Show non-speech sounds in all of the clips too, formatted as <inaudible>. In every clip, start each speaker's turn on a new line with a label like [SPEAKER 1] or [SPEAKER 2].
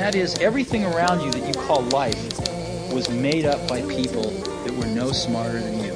[SPEAKER 1] that is everything around you that you call life was made up by people that were no smarter than you.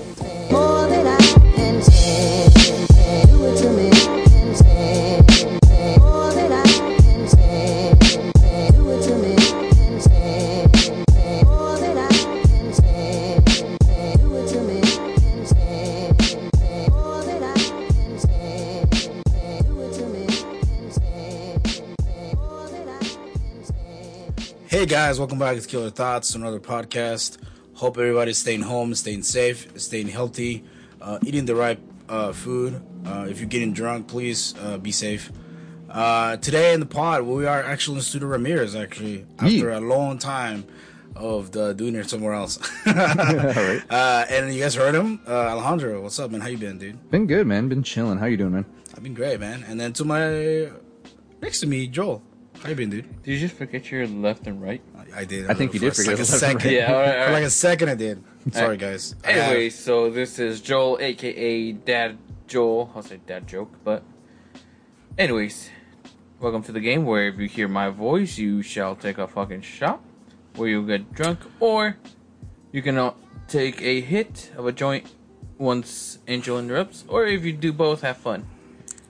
[SPEAKER 2] Hey guys, welcome back to Killer Thoughts, another podcast. Hope everybody's staying home, staying safe, staying healthy, uh, eating the right uh, food. Uh, if you're getting drunk, please uh, be safe. Uh, today in the pod, we are actually in Studio Ramirez, actually, after a long time of the, doing it somewhere else. <laughs> <laughs> uh, and you guys heard him, uh, Alejandro. What's up, man? How you been, dude?
[SPEAKER 3] Been good, man. Been chilling. How you doing, man?
[SPEAKER 2] I've been great, man. And then to my next to me, Joel. How you been, dude?
[SPEAKER 4] Did you just forget your left and right?
[SPEAKER 2] I, I did.
[SPEAKER 3] I think you did forget
[SPEAKER 2] like a
[SPEAKER 3] left and
[SPEAKER 2] second.
[SPEAKER 3] right.
[SPEAKER 4] Yeah, all right, all
[SPEAKER 2] For like a second, I did. Sorry, guys. I
[SPEAKER 4] Anyway, so this is Joel, aka Dad Joel. I'll say dad joke, but anyways, welcome to the game where if you hear my voice, you shall take a fucking shot, where you'll get drunk, or you can take a hit of a joint once Angel interrupts, or if you do both, have fun.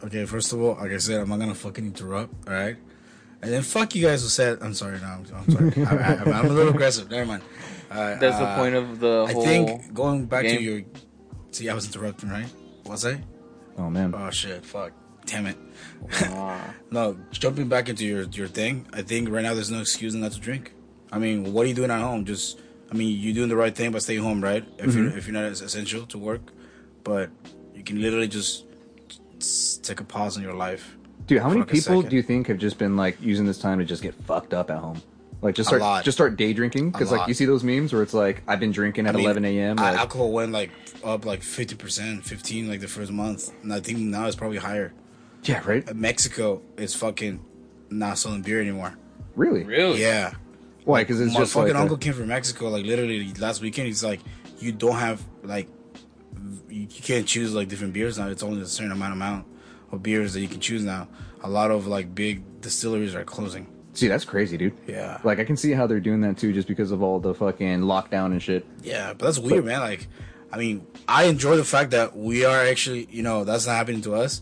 [SPEAKER 2] Okay, first of all, like I said, I'm not gonna fucking interrupt. All right, and then fuck you guys who said. I'm sorry. No, I'm, I'm sorry. <laughs> I, I, I'm a little aggressive. Never mind. Uh,
[SPEAKER 4] That's
[SPEAKER 2] uh,
[SPEAKER 4] the point of the
[SPEAKER 2] I think going back to your. See, I was interrupting, right? Was I?
[SPEAKER 3] Oh man.
[SPEAKER 2] Oh shit! Fuck! Damn it! <laughs> No, jumping back into your your thing. I think right now there's no excuse not to drink. I mean, what are you doing at home? Just, I mean, you're doing the right thing by staying home, right? If you're if you're not as essential to work, but you can literally just, just take a pause in your life.
[SPEAKER 3] Dude, how many people do you think have just been like using this time to just get fucked up at home? Like just
[SPEAKER 2] A
[SPEAKER 3] start
[SPEAKER 2] lot.
[SPEAKER 3] just start day drinking because like you see those memes where it's like I've been drinking at
[SPEAKER 2] I mean,
[SPEAKER 3] 11 a.m. Like,
[SPEAKER 2] alcohol went like up like fifty percent, fifteen like the first month, and I think now it's probably higher.
[SPEAKER 3] yeah, right.
[SPEAKER 2] Uh, Mexico is fucking not selling beer anymore.
[SPEAKER 3] Really?
[SPEAKER 4] Really?
[SPEAKER 2] Yeah,
[SPEAKER 3] Why? Because it's
[SPEAKER 2] my
[SPEAKER 3] just
[SPEAKER 2] fucking
[SPEAKER 3] like a-
[SPEAKER 2] uncle came from Mexico like literally last weekend. He's like, you don't have like, you you can't choose like different beers now. It's only a certain amount of amount of beers that you can choose now. A lot of like big distilleries are closing.
[SPEAKER 3] see that's crazy, dude.
[SPEAKER 2] Yeah.
[SPEAKER 3] Like I can see how they're doing that too, just because of all the fucking lockdown and shit.
[SPEAKER 2] Yeah, but that's weird, man. Like, I mean, I enjoy the fact that we are actually, you know, that's not happening to us.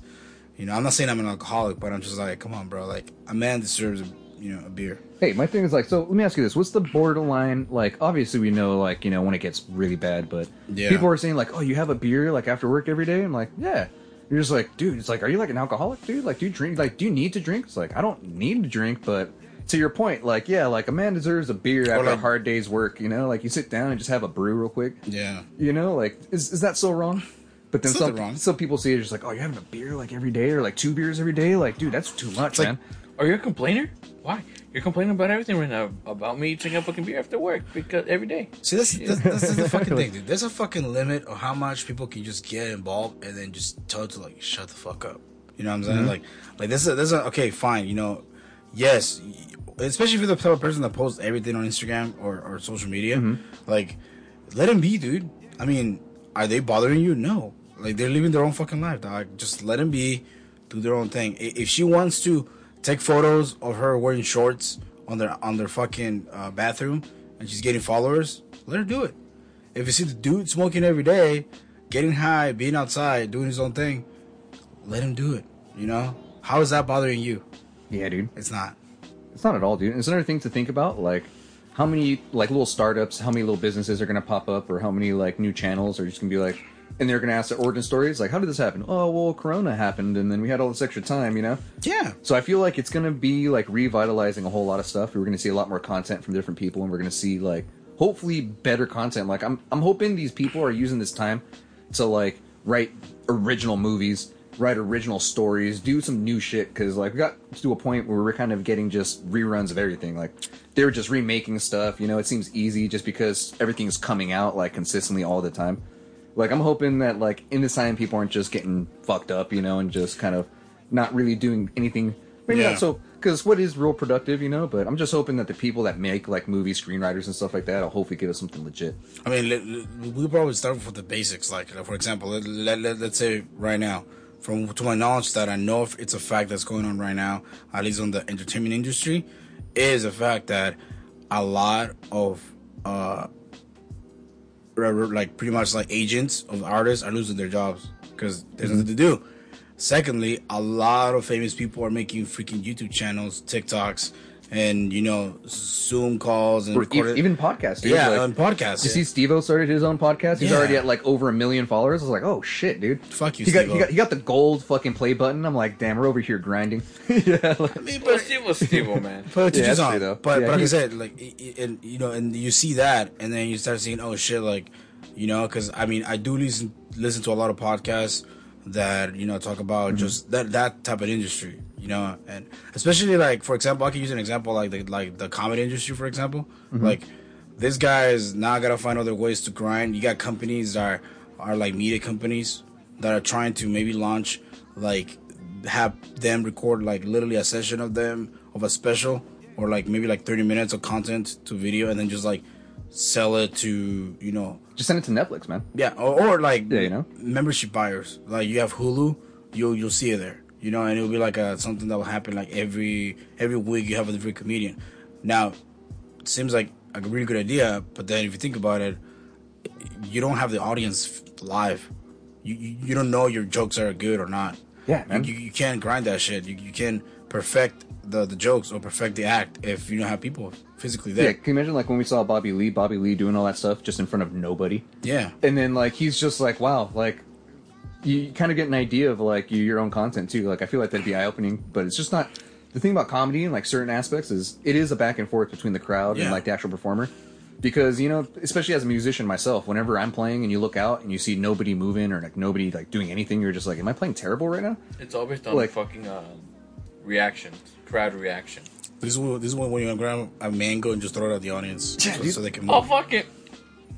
[SPEAKER 2] You know, I'm not saying I'm an alcoholic, but I'm just like, come on, bro. Like, a man deserves, a, you know, a beer.
[SPEAKER 3] Hey, my thing is like, so let me ask you this: What's the borderline? Like, obviously we know, like, you know, when it gets really bad, but
[SPEAKER 2] Yeah.
[SPEAKER 3] people are saying like, oh, you have a beer like after work every day. I'm like, yeah. You're just like, dude. It's like, are you like an alcoholic, dude? Like, do you drink? Like, do you need to drink? It's like, I don't need to drink, but to your point, like, yeah, like a man deserves a beer after a hard day's work. You know, like you sit down and just have a brew real quick.
[SPEAKER 2] Yeah.
[SPEAKER 3] You know, like, is is that so wrong? But then
[SPEAKER 2] It's
[SPEAKER 3] some
[SPEAKER 2] wrong.
[SPEAKER 3] some people see it just like, oh, you're having a beer like every day or like two beers every day. Like, dude, that's too much,
[SPEAKER 2] like-
[SPEAKER 3] man.
[SPEAKER 4] Are you a complainer? Why? You're complaining about everything right now. About me drinking a fucking beer after work because every day.
[SPEAKER 2] See, this that's, <laughs> that's the fucking thing, <laughs> dude. There's a fucking limit of how much people can just get involved and then just tell it to, like, shut the fuck up. You know what I'm saying? Mm-hmm. Like, like this is, this is, okay, fine, you know, yes, especially if you're the type of person that posts everything on Instagram or, or social media, mm-hmm. like, let them be, dude. I mean, are they bothering you? No. Like, they're living their own fucking life, dog. Just let them be, do their own thing. If she wants to take photos of her wearing shorts on their on their fucking uh, bathroom and she's getting followers, let her do it. If you see the dude smoking every day, getting high, being outside, doing his own thing, let him do it. You know, how is that bothering you?
[SPEAKER 3] Yeah, dude.
[SPEAKER 2] It's not.
[SPEAKER 3] It's not at all, dude. It's another thing to think about, like how many like little startups, how many little businesses are gonna pop up, or how many like new channels are just gonna be like, and they're gonna ask the origin stories, like how did this happen? Oh, well, Corona happened, and then we had all this extra time, you know.
[SPEAKER 2] Yeah.
[SPEAKER 3] So I feel like it's gonna be like revitalizing a whole lot of stuff. We're gonna see a lot more content from different people, and we're gonna see like hopefully better content. Like I'm, I'm hoping these people are using this time to like write original movies, write original stories, do some new shit. Because like we got to a point where we're kind of getting just reruns of everything. Like they were just remaking stuff. You know, it seems easy just because everything's coming out like consistently all the time. Like I'm hoping that like in this time people aren't just getting fucked up, you know, and just kind of not really doing anything. Maybe
[SPEAKER 2] Yeah.
[SPEAKER 3] not so because what is real productive, you know. But I'm just hoping that the people that make like movie screenwriters and stuff like that will hopefully give us something legit.
[SPEAKER 2] I mean, we'll probably start with the basics. Like, for example, let, let, let, let's say right now, from to my knowledge, that I know if it's a fact that's going on right now, at least on the entertainment industry, is a fact that a lot of uh like pretty much like agents of artists are losing their jobs because there's mm-hmm. nothing to do. Secondly, a lot of famous people are making freaking YouTube channels, TikToks, and you know Zoom calls and recorded-
[SPEAKER 3] even podcasts. Dude.
[SPEAKER 2] yeah,
[SPEAKER 3] like,
[SPEAKER 2] on podcasts.
[SPEAKER 3] You see, Steve-O started his own podcast. He's
[SPEAKER 2] Yeah.
[SPEAKER 3] already at like over a million followers. I was like, oh shit, dude.
[SPEAKER 2] Fuck you,
[SPEAKER 3] he got, he got he got the gold fucking play button. I'm like, damn, we're over here grinding. <laughs> yeah, like,
[SPEAKER 2] I mean, but
[SPEAKER 4] Steve was Steve, man.
[SPEAKER 2] But to
[SPEAKER 3] Yeah,
[SPEAKER 2] on.
[SPEAKER 3] though.
[SPEAKER 2] But,
[SPEAKER 3] Yeah,
[SPEAKER 2] but like I said, like, i- i- and you know, and you see that, and then you start seeing, oh shit, like, you know, because I mean, I do listen listen to a lot of podcasts that you know talk about
[SPEAKER 3] Mm-hmm.
[SPEAKER 2] just that that type of industry, you know, and especially like for example, I can use an example like the like the comedy industry, for example,
[SPEAKER 3] Mm-hmm.
[SPEAKER 2] like this guy is now gotta find other ways to grind. You got companies that are are like media companies that are trying to maybe launch like have them record like literally a session of them of a special or like maybe like 30 minutes of content to video and then just like sell it to you know
[SPEAKER 3] just send it to Netflix, man.
[SPEAKER 2] yeah or, or like
[SPEAKER 3] Yeah, you know.
[SPEAKER 2] membership buyers like you have hulu you'll you'll see it there you know and it'll be like a something that will happen like every every week you have a different comedian. Now it seems like a really good idea but then if you think about it you don't have the audience live. You you, you don't know your jokes are good or not.
[SPEAKER 3] Yeah, man.
[SPEAKER 2] you, you, you can't grind that shit. You, you can't perfect the the jokes or perfect the act if you don't have people physically there.
[SPEAKER 3] Yeah, can you imagine like when we saw Bobby Lee, Bobby Lee doing all that stuff just in front of nobody,
[SPEAKER 2] yeah.
[SPEAKER 3] And then like he's just like, wow, like you kind of get an idea of like your your own content too. Like I feel like that'd be eye opening, but it's just not. The thing about comedy and like certain aspects is it is a back and forth between the crowd and like the actual performer. Because you know, especially as a musician myself, whenever I'm playing and you look out and you see nobody moving or like nobody like doing anything, you're just like, "Am I playing terrible right now?"
[SPEAKER 4] It's always done
[SPEAKER 3] Like-
[SPEAKER 4] fucking uh, reaction, crowd reaction.
[SPEAKER 2] this is when, this is when you're grab a mango and just throw it at the audience
[SPEAKER 3] Yeah,
[SPEAKER 2] so, so they can Move.
[SPEAKER 4] Oh fuck it.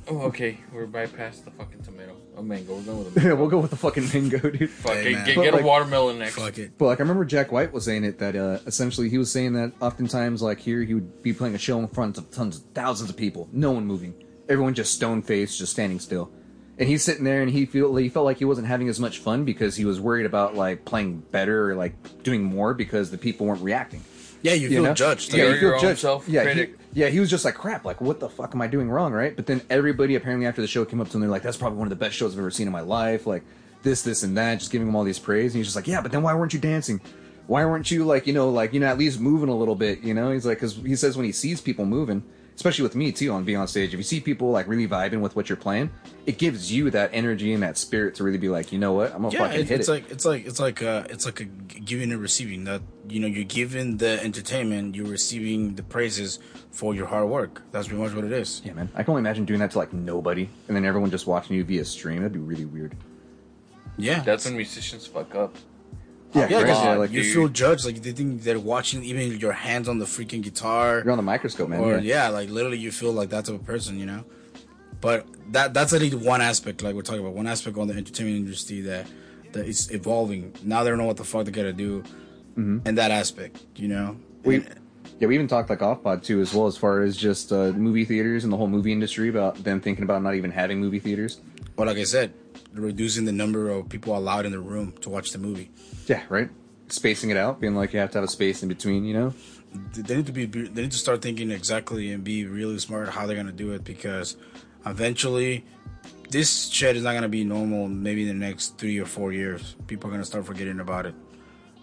[SPEAKER 4] Oh, okay, we're bypassed the fucking tomato. A mango. We're going with a <laughs>
[SPEAKER 3] Yeah,
[SPEAKER 4] mango.
[SPEAKER 3] we'll go with the fucking mango, dude.
[SPEAKER 4] Fuck
[SPEAKER 2] Hey,
[SPEAKER 4] it,
[SPEAKER 2] man.
[SPEAKER 4] get,
[SPEAKER 3] But,
[SPEAKER 4] get
[SPEAKER 3] like-
[SPEAKER 4] a watermelon next.
[SPEAKER 2] fuck it
[SPEAKER 3] But like I remember Jack White was saying it that uh, essentially he was saying that oftentimes like here he would be playing a show in front of tons of thousands of people, no one moving, everyone just stone faced, just standing still, and he's sitting there and he feel he felt like he wasn't having as much fun because he was worried about like playing better or like doing more because the people weren't reacting.
[SPEAKER 2] yeah you
[SPEAKER 3] You
[SPEAKER 2] feel
[SPEAKER 3] know?
[SPEAKER 2] judged
[SPEAKER 4] Yeah,
[SPEAKER 2] like,
[SPEAKER 4] You're your own self-critic.
[SPEAKER 3] Yeah, he, yeah, he was just like crap. Like, what the fuck am I doing wrong, right? But then everybody apparently after the show came up to him, they're like, "That's probably one of the best shows I've ever seen in my life." Like this, this, and that, just giving him all these praise. And he's just like, "Yeah, but then why weren't you dancing? Why weren't you like, you know, like you know, at least moving a little bit? You know?" He's like, because he says when he sees people moving, especially with me too on being on stage, if you see people like really vibing with what you're playing, it gives you that energy and that spirit to really be like, you know what, I'm gonna
[SPEAKER 2] yeah
[SPEAKER 3] fucking
[SPEAKER 2] it,
[SPEAKER 3] hit
[SPEAKER 2] it's
[SPEAKER 3] it.
[SPEAKER 2] like it's like it's like uh it's like a g- giving and receiving that you know you're giving the entertainment you're receiving the praises for your hard work that's pretty much what it is
[SPEAKER 3] yeah, man. I can only imagine doing that to like nobody, and then everyone just watching you via stream. That'd be really weird.
[SPEAKER 2] yeah
[SPEAKER 4] That's when musicians fuck up.
[SPEAKER 3] Yeah,
[SPEAKER 2] yeah,
[SPEAKER 3] right?
[SPEAKER 2] because
[SPEAKER 3] Yeah, like
[SPEAKER 2] you
[SPEAKER 4] dude.
[SPEAKER 2] feel judged like they think they're watching even your hands on the freaking guitar
[SPEAKER 3] you're on the microscope, man.
[SPEAKER 2] or
[SPEAKER 3] yeah.
[SPEAKER 2] yeah. like literally you feel like that type of person, you know. But that that's at least one aspect, like we're talking about, one aspect on the entertainment industry that that is evolving. Now they don't know what the fuck they gotta do, in that aspect, you know.
[SPEAKER 3] We,
[SPEAKER 2] And-
[SPEAKER 3] yeah, we even talked like off pod too, as well as far as just uh, movie theaters and the whole movie industry about them thinking about not even having movie theaters.
[SPEAKER 2] but like I said, reducing the number of people allowed in the room to watch the movie.
[SPEAKER 3] Yeah, right. Spacing it out, being like you have to have a space in between, you know.
[SPEAKER 2] They need to be. They need to start thinking exactly and be really smart how they're gonna do it because eventually. This shit is not gonna be normal. Maybe in the next three or four years, people are gonna start forgetting about it.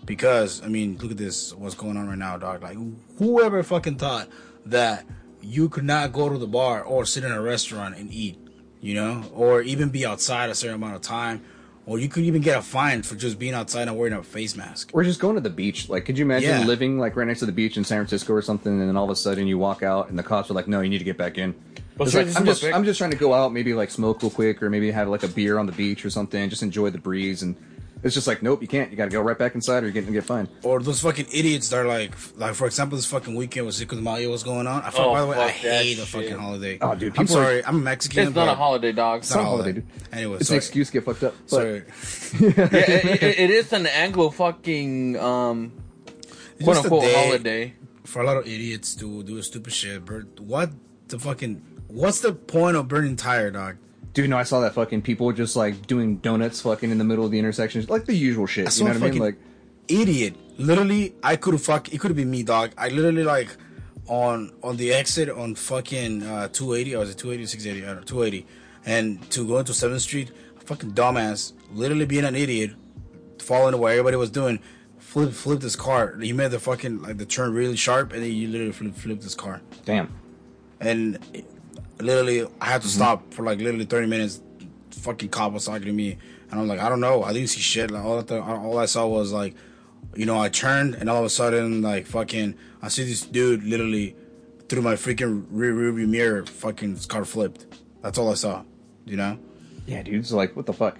[SPEAKER 2] because I mean, look at this, what's going on right now, dog. Like, whoever fucking thought that you could not go to the bar or sit in a restaurant and eat, you know, or even be outside a certain amount of time, or you could even get a fine for just being outside and wearing a face mask.
[SPEAKER 3] Or just going to the beach. Like, could you imagine
[SPEAKER 2] Yeah.
[SPEAKER 3] living like right next to the beach in San Francisco or something, and then all of a sudden you walk out and the cops are like, "No, you need to get back in."
[SPEAKER 4] Well,
[SPEAKER 3] like, I'm just, I'm just trying to go out, maybe like smoke real quick, or maybe have like a beer on the beach or something, just enjoy the breeze. And it's just like, nope, you can't. You got to go right back inside, or you're going to get fined.
[SPEAKER 2] Or those fucking idiots that are like, like for example, this fucking weekend with Cinco de Mayo was going on. I fuck,
[SPEAKER 4] Oh,
[SPEAKER 2] by the way, I
[SPEAKER 4] fuck that
[SPEAKER 2] hate the
[SPEAKER 4] shit.
[SPEAKER 2] fucking holiday.
[SPEAKER 3] Oh, dude,
[SPEAKER 2] I'm
[SPEAKER 3] people are-
[SPEAKER 2] sorry, I'm a Mexican.
[SPEAKER 4] It's not a holiday, dog.
[SPEAKER 2] It's not a holiday,
[SPEAKER 3] dude.
[SPEAKER 2] Anyway,
[SPEAKER 3] It's
[SPEAKER 2] sorry.
[SPEAKER 3] an excuse to get fucked up. But
[SPEAKER 2] Sorry. <laughs>
[SPEAKER 4] yeah, it, it- it is an Anglo fucking um, quote unquote holiday.
[SPEAKER 2] for a lot of idiots to do a stupid shit. But what the fucking? What's the point of burning tire, dog?
[SPEAKER 3] Dude, no, I saw that fucking people just like doing donuts fucking in the middle of the intersection, like the usual shit. You know what I mean? Like,
[SPEAKER 2] idiot. Literally, I could have fuck. It could have been me, dog. I literally like on on the exit on fucking uh, 280. Or was it 280 680? I don't know, 280. And to go into 7th Street, fucking dumbass, literally being an idiot, following what everybody was doing, Flip, flipped his car. He made the fucking like the turn really sharp, and then you literally flipped, flipped his car.
[SPEAKER 3] Damn.
[SPEAKER 2] And literally, I had to
[SPEAKER 3] Mm-hmm.
[SPEAKER 2] stop for like literally 30 minutes. Fucking cop was talking to me, and I'm like, I don't know. I didn't see shit. Like all I th- all I saw was like, you know, I turned, and all of a sudden, like fucking, I see this dude literally through my freaking rear rear view mirror, fucking his car flipped. That's all I saw. You know.
[SPEAKER 3] Yeah, dude. It's like, what the fuck?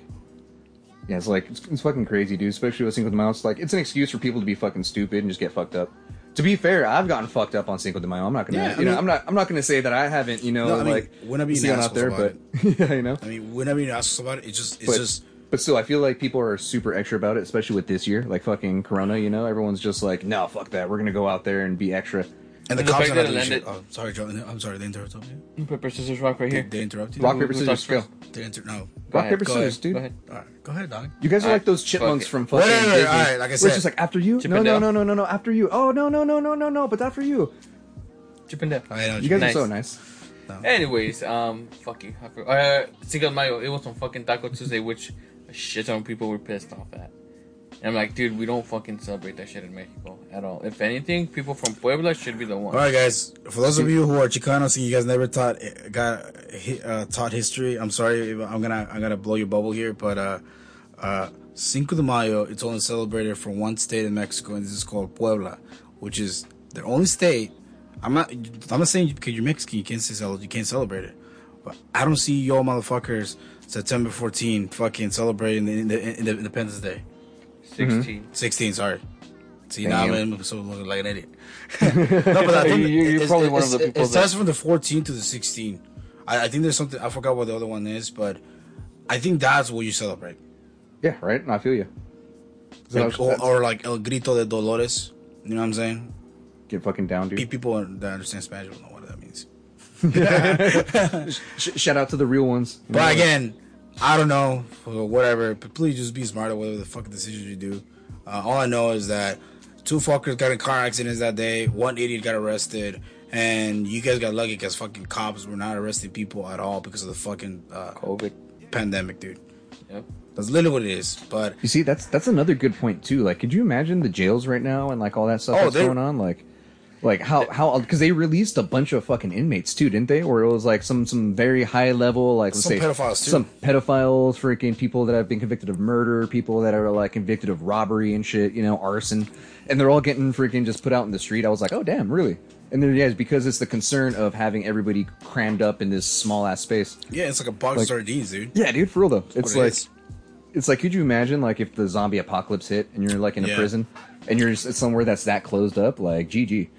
[SPEAKER 3] Yeah, it's like, it's, it's fucking crazy, dude. Especially with Cinco de Mayo. It's like, it's an excuse for people to be fucking stupid and just get fucked up. To be fair, I've gotten fucked up on Cinco de Mayo. I'm not gonna,
[SPEAKER 2] Yeah, I
[SPEAKER 3] you know,
[SPEAKER 2] mean-
[SPEAKER 3] I'm not, I'm not gonna say that I haven't, you know,
[SPEAKER 2] No, I mean,
[SPEAKER 3] like,
[SPEAKER 2] not being
[SPEAKER 3] out there, but <laughs> yeah, you know.
[SPEAKER 2] I mean, whenever you ask about it, it's just, it's
[SPEAKER 3] but,
[SPEAKER 2] just.
[SPEAKER 3] but still, I feel like people are super extra about it, especially with this year, like fucking Corona. You know, everyone's just like, no, fuck that. We're gonna go out there and be extra.
[SPEAKER 2] And the
[SPEAKER 4] And the
[SPEAKER 2] cops
[SPEAKER 4] fact
[SPEAKER 2] are not
[SPEAKER 4] that it
[SPEAKER 2] doing shit. Oh, sorry, Joe. I'm sorry. They interrupted you.
[SPEAKER 4] Paper, scissors, rock right here.
[SPEAKER 2] They interrupt you.
[SPEAKER 3] Rock paper scissors,
[SPEAKER 4] talks
[SPEAKER 3] go.
[SPEAKER 2] They inter- no.
[SPEAKER 4] Go
[SPEAKER 3] Rock
[SPEAKER 4] ahead,
[SPEAKER 3] paper
[SPEAKER 4] go
[SPEAKER 3] scissors,
[SPEAKER 4] ahead,
[SPEAKER 3] dude.
[SPEAKER 4] Go ahead.
[SPEAKER 2] All right, go ahead, dog.
[SPEAKER 3] You guys are
[SPEAKER 4] Alright,
[SPEAKER 3] like those chipmunks
[SPEAKER 4] fuck
[SPEAKER 3] from fucking
[SPEAKER 2] Whatever,
[SPEAKER 3] Disney.
[SPEAKER 2] alright, like I
[SPEAKER 3] Where
[SPEAKER 2] said.
[SPEAKER 3] it's just like after you.
[SPEAKER 4] Chip
[SPEAKER 3] No, no, no, no, no, no. After you. Oh no, no, no, no, no, no. But that for you.
[SPEAKER 4] Chip and Dale.
[SPEAKER 2] I know
[SPEAKER 3] You guys
[SPEAKER 4] Nice.
[SPEAKER 3] are so nice.
[SPEAKER 4] Anyways, um, fuck you. Uh, Cinco de Mayo. It was on fucking Taco Tuesday, which a shit ton of people were pissed off at. And I'm like, dude, we don't fucking celebrate that shit in Mexico at all. If anything, people from Puebla should be the ones.
[SPEAKER 2] All right, guys. For those of you who are Chicanos and you guys never taught got uh, taught history, I'm sorry. I'm gonna I'm gonna blow your bubble here, but uh, uh, Cinco de Mayo it's only celebrated for one state in Mexico, and this is called Puebla, which is their only state. I'm not I'm not saying because you're Mexican you can't say you can't celebrate it, but I don't see y'all motherfuckers September 14 fucking celebrating the, the, the Independence Day. Mm-hmm.
[SPEAKER 4] 16.
[SPEAKER 2] 16, sorry. See,
[SPEAKER 3] Thank
[SPEAKER 2] now. I'm so looking like an idiot. <laughs> <laughs> no, but I think
[SPEAKER 4] You- you're
[SPEAKER 2] it's-
[SPEAKER 4] probably one of the people
[SPEAKER 2] It starts
[SPEAKER 4] that-
[SPEAKER 2] from the 14 to the 16. I, I think there's something, I forgot what the other one is, but I think that's what you celebrate.
[SPEAKER 3] Yeah, right. I feel you.
[SPEAKER 2] Like, or, or like El Grito de Dolores. You know what I'm saying?
[SPEAKER 3] get fucking down, dude.
[SPEAKER 2] People that understand Spanish will know what that means. <laughs>
[SPEAKER 3] Sh- shout out to the real ones. You know,
[SPEAKER 2] But again, I don't know, whatever. But please just be smart at whatever the fucking decisions you do. Uh, all I know is that two fuckers got in car accidents that day. One idiot got arrested, and you guys got lucky because fucking cops were not arresting people at all because of the fucking uh,
[SPEAKER 4] COVID.
[SPEAKER 2] pandemic, dude.
[SPEAKER 4] Yep.
[SPEAKER 2] That's literally what it is. But
[SPEAKER 3] You see, that's that's another good point too. Like, could you imagine the jails right now and like all that stuff
[SPEAKER 2] Oh,
[SPEAKER 3] that's going on? Like, like how how because they released a bunch of fucking inmates too, didn't they? Or it was like some some very high level like let's
[SPEAKER 2] Some
[SPEAKER 3] say
[SPEAKER 2] pedophiles, too.
[SPEAKER 3] some pedophiles, freaking people that have been convicted of murder, people that are like convicted of robbery and shit, you know, arson, and they're all getting freaking just put out in the street. I was like, oh damn, really? And then yeah, it's because it's the concern of having everybody crammed up in this small ass space.
[SPEAKER 2] yeah, it's like a box
[SPEAKER 3] Like-
[SPEAKER 2] of sardines, dude.
[SPEAKER 3] Yeah, dude, for real though. It's
[SPEAKER 2] it
[SPEAKER 3] like
[SPEAKER 2] is.
[SPEAKER 3] it's like could you imagine like if the zombie apocalypse hit and you're like in a
[SPEAKER 2] Yeah.
[SPEAKER 3] prison and you're just somewhere that's that closed up like gg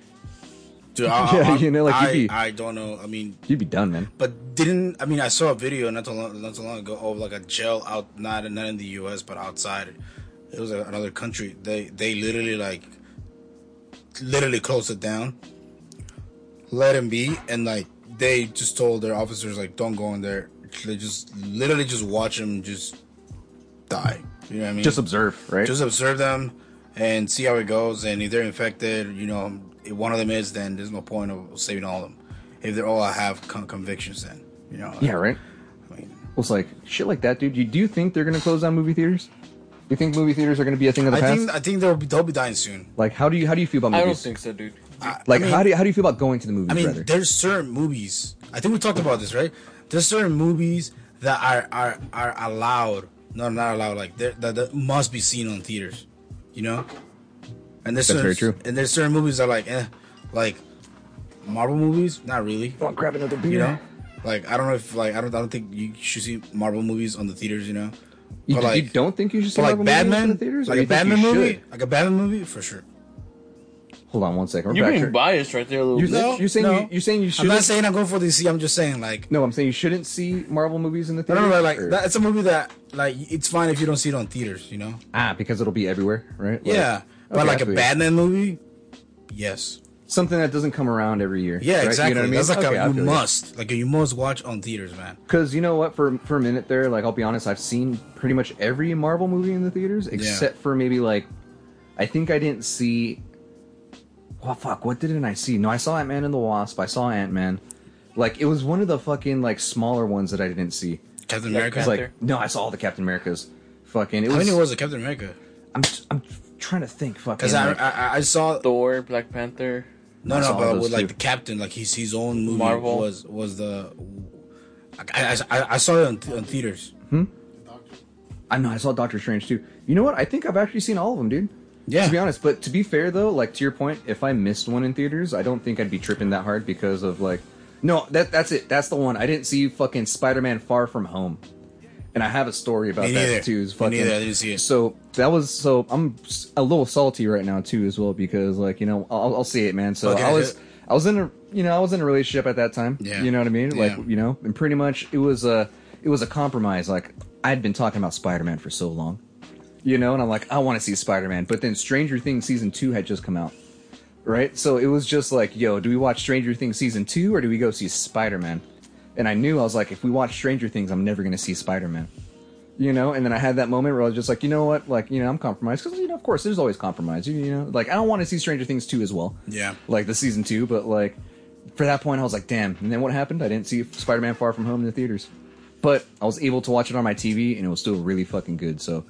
[SPEAKER 2] Dude, I, <laughs>
[SPEAKER 3] Yeah,
[SPEAKER 2] I,
[SPEAKER 3] you know, like,
[SPEAKER 2] I,
[SPEAKER 3] be-
[SPEAKER 2] I don't know. I mean,
[SPEAKER 3] you'd be done man
[SPEAKER 2] But didn't I mean I saw a video not too long not too long ago of like a jail out not not in the U.S. but outside. It was another country. They they literally like literally closed it down, let him be, and like they just told their officers like don't go in there. They just literally just watch him just die. You know what I mean?
[SPEAKER 3] just observe right
[SPEAKER 2] just observe them and see how it goes. And if they're infected, you know, if one of them is, then there's no point of saving all of them. If they're all I have con- convictions, then you know.
[SPEAKER 3] yeah right
[SPEAKER 2] I mean,
[SPEAKER 3] well, it's like shit like that dude you do you think they're gonna close down movie theaters do you think movie theaters are gonna be a thing of the
[SPEAKER 2] I
[SPEAKER 3] past
[SPEAKER 2] think I think they'll be they'll be dying soon.
[SPEAKER 3] like how do you how do you feel about
[SPEAKER 4] I don't think so, dude.
[SPEAKER 2] I,
[SPEAKER 3] like
[SPEAKER 2] I mean,
[SPEAKER 3] how do you, how do you feel about going to the movies
[SPEAKER 2] I mean,
[SPEAKER 3] rather
[SPEAKER 2] there's certain movies. I think we talked about this, right? There's certain movies that are are are allowed. No, not allowed. Like that, that must be seen on theaters. You know. And there's
[SPEAKER 3] That's
[SPEAKER 2] certain,
[SPEAKER 3] very true.
[SPEAKER 2] And there's certain movies that are like, eh, like Marvel movies. Not really.
[SPEAKER 3] oh, grab another beer
[SPEAKER 2] You know. Like I don't know if like I don't I don't think you should see Marvel movies on the theaters. You know.
[SPEAKER 3] you,
[SPEAKER 2] But,
[SPEAKER 3] you don't think you should see
[SPEAKER 2] like
[SPEAKER 3] Marvel movies in
[SPEAKER 2] Batman,
[SPEAKER 3] the theaters
[SPEAKER 2] like a Batman movie,
[SPEAKER 3] should?
[SPEAKER 2] like a Batman movie for sure.
[SPEAKER 3] hold on one second we're
[SPEAKER 4] You're
[SPEAKER 3] back
[SPEAKER 4] being
[SPEAKER 3] here.
[SPEAKER 4] biased right there a little
[SPEAKER 3] You
[SPEAKER 4] bit.
[SPEAKER 3] No, you're saying you- you're saying you should.
[SPEAKER 2] I'm
[SPEAKER 3] shouldn't-
[SPEAKER 2] saying I'm going for DC. I'm just saying like
[SPEAKER 3] no i'm saying you shouldn't see marvel movies in the
[SPEAKER 2] I
[SPEAKER 3] theaters
[SPEAKER 2] don't know, like
[SPEAKER 3] or-
[SPEAKER 2] that, it's a movie that like it's fine if you don't see it on theaters, you know.
[SPEAKER 3] ah because it'll be everywhere right Like-
[SPEAKER 2] yeah, but like a
[SPEAKER 3] feel.
[SPEAKER 2] Batman movie, yes,
[SPEAKER 3] something that doesn't come around every year.
[SPEAKER 2] yeah,
[SPEAKER 3] right?
[SPEAKER 2] exactly.
[SPEAKER 3] You know what I mean?
[SPEAKER 2] That's like
[SPEAKER 3] Okay, I
[SPEAKER 2] a you
[SPEAKER 3] feel
[SPEAKER 2] must, like a, you must watch on theaters, man.
[SPEAKER 3] Because you know what? For for a minute there, like I'll be honest, I've seen pretty much every Marvel movie in the theaters except for maybe like, I think I didn't see oh fuck, what didn't I see? No, I saw Ant Man and the Wasp. I saw Ant Man. Like it was one of the fucking like smaller ones that I didn't see.
[SPEAKER 2] Captain America.
[SPEAKER 3] It's like no, I saw all the Captain Americas. Fucking it
[SPEAKER 2] How
[SPEAKER 3] was.
[SPEAKER 2] many was it, Captain America?
[SPEAKER 3] I'm I'm trying to think. Fucking.
[SPEAKER 2] Because I,
[SPEAKER 3] like-
[SPEAKER 2] I I saw
[SPEAKER 4] Thor, Black Panther.
[SPEAKER 2] no no, but with like
[SPEAKER 3] too.
[SPEAKER 2] the captain, like his his own movie
[SPEAKER 4] Marvel.
[SPEAKER 2] was was the. I, I, I- I saw it on, on theaters. Hmm?
[SPEAKER 3] I know I saw Doctor Strange too. You know what? I think I've actually seen all of them, dude.
[SPEAKER 2] Yeah.
[SPEAKER 3] To be honest, but to be fair though, like to your point, if I missed one in theaters, I don't think I'd be tripping that hard because of like, no, that that's it. That's the one. I didn't see fucking Spider-Man Far From Home, and I have a story about
[SPEAKER 2] Me
[SPEAKER 3] that
[SPEAKER 2] neither.
[SPEAKER 3] too. Is
[SPEAKER 2] Me
[SPEAKER 3] fucking,
[SPEAKER 2] neither. I didn't see it.
[SPEAKER 3] So that was so I'm a little salty right now too as well because like you know I'll, I'll see it, man. So
[SPEAKER 2] Okay,
[SPEAKER 3] I was. I was in a you know I was in a relationship at that time.
[SPEAKER 2] Yeah.
[SPEAKER 3] You know what I mean? Like
[SPEAKER 2] Yeah.
[SPEAKER 3] you know, and pretty much it was a it was a compromise. Like I'd been talking about Spider-Man for so long you know, and I'm like, I want to see Spider Man. But then Stranger Things season two had just come out, right? So it was just like, yo, do we watch Stranger Things season two or do we go see Spider Man? And I knew I was like, if we watch Stranger Things, I'm never gonna see Spider Man, you know. And then I had that moment where I was just like, you know what, like, you know, I'm compromised because you know, of course, there's always compromise, you, you know. Like, I don't want to see Stranger Things two as well,
[SPEAKER 2] Yeah.
[SPEAKER 3] like the season two, but like for that point, I was like, damn. And then what happened? I didn't see Spider Man Far From Home in the theaters but I was able to watch it on my TV and it was still really fucking good. So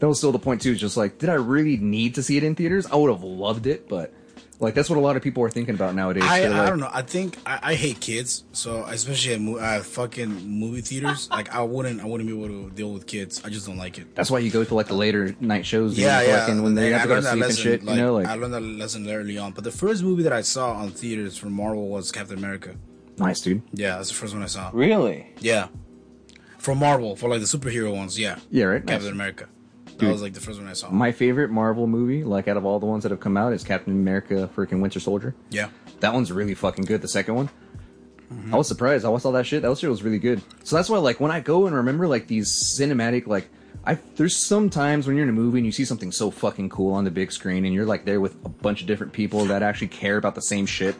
[SPEAKER 3] that was still the point too. It's just like, did I really need to see it in theaters? I would have loved it, but like that's what a lot of people are thinking about nowadays.
[SPEAKER 2] I,
[SPEAKER 3] They're
[SPEAKER 2] I don't know. I think I, I hate kids, so especially at mo- uh, fucking movie theaters. <laughs> like I wouldn't, I wouldn't be able to deal with kids. I just don't like it.
[SPEAKER 3] That's why you go to like the later night shows. dude,
[SPEAKER 2] Yeah, yeah.
[SPEAKER 3] fucking when they have to
[SPEAKER 2] I
[SPEAKER 3] go to
[SPEAKER 2] learned that
[SPEAKER 3] sleep and
[SPEAKER 2] lesson,
[SPEAKER 3] shit. you know, like I
[SPEAKER 2] learned that lesson early on. But the first movie that I saw on theaters from Marvel was Captain America.
[SPEAKER 3] nice, dude.
[SPEAKER 2] Yeah, that's the first one I saw.
[SPEAKER 4] Really?
[SPEAKER 2] Yeah, from Marvel for like the superhero ones. Yeah,
[SPEAKER 3] Yeah, right.
[SPEAKER 2] Captain
[SPEAKER 3] Nice.
[SPEAKER 2] America. That was like the first one I saw.
[SPEAKER 3] My favorite Marvel movie, like out of all the ones that have come out, is Captain America: Freaking Winter Soldier.
[SPEAKER 2] yeah,
[SPEAKER 3] That one's really fucking good. The second one,
[SPEAKER 2] Mm-hmm.
[SPEAKER 3] I was surprised. I watched all that shit. That shit was really good. So that's why, like, when I go and remember like these cinematic, like, I there's some times when you're in a movie and you see something so fucking cool on the big screen, and you're like there with a bunch of different people that actually care about the same shit.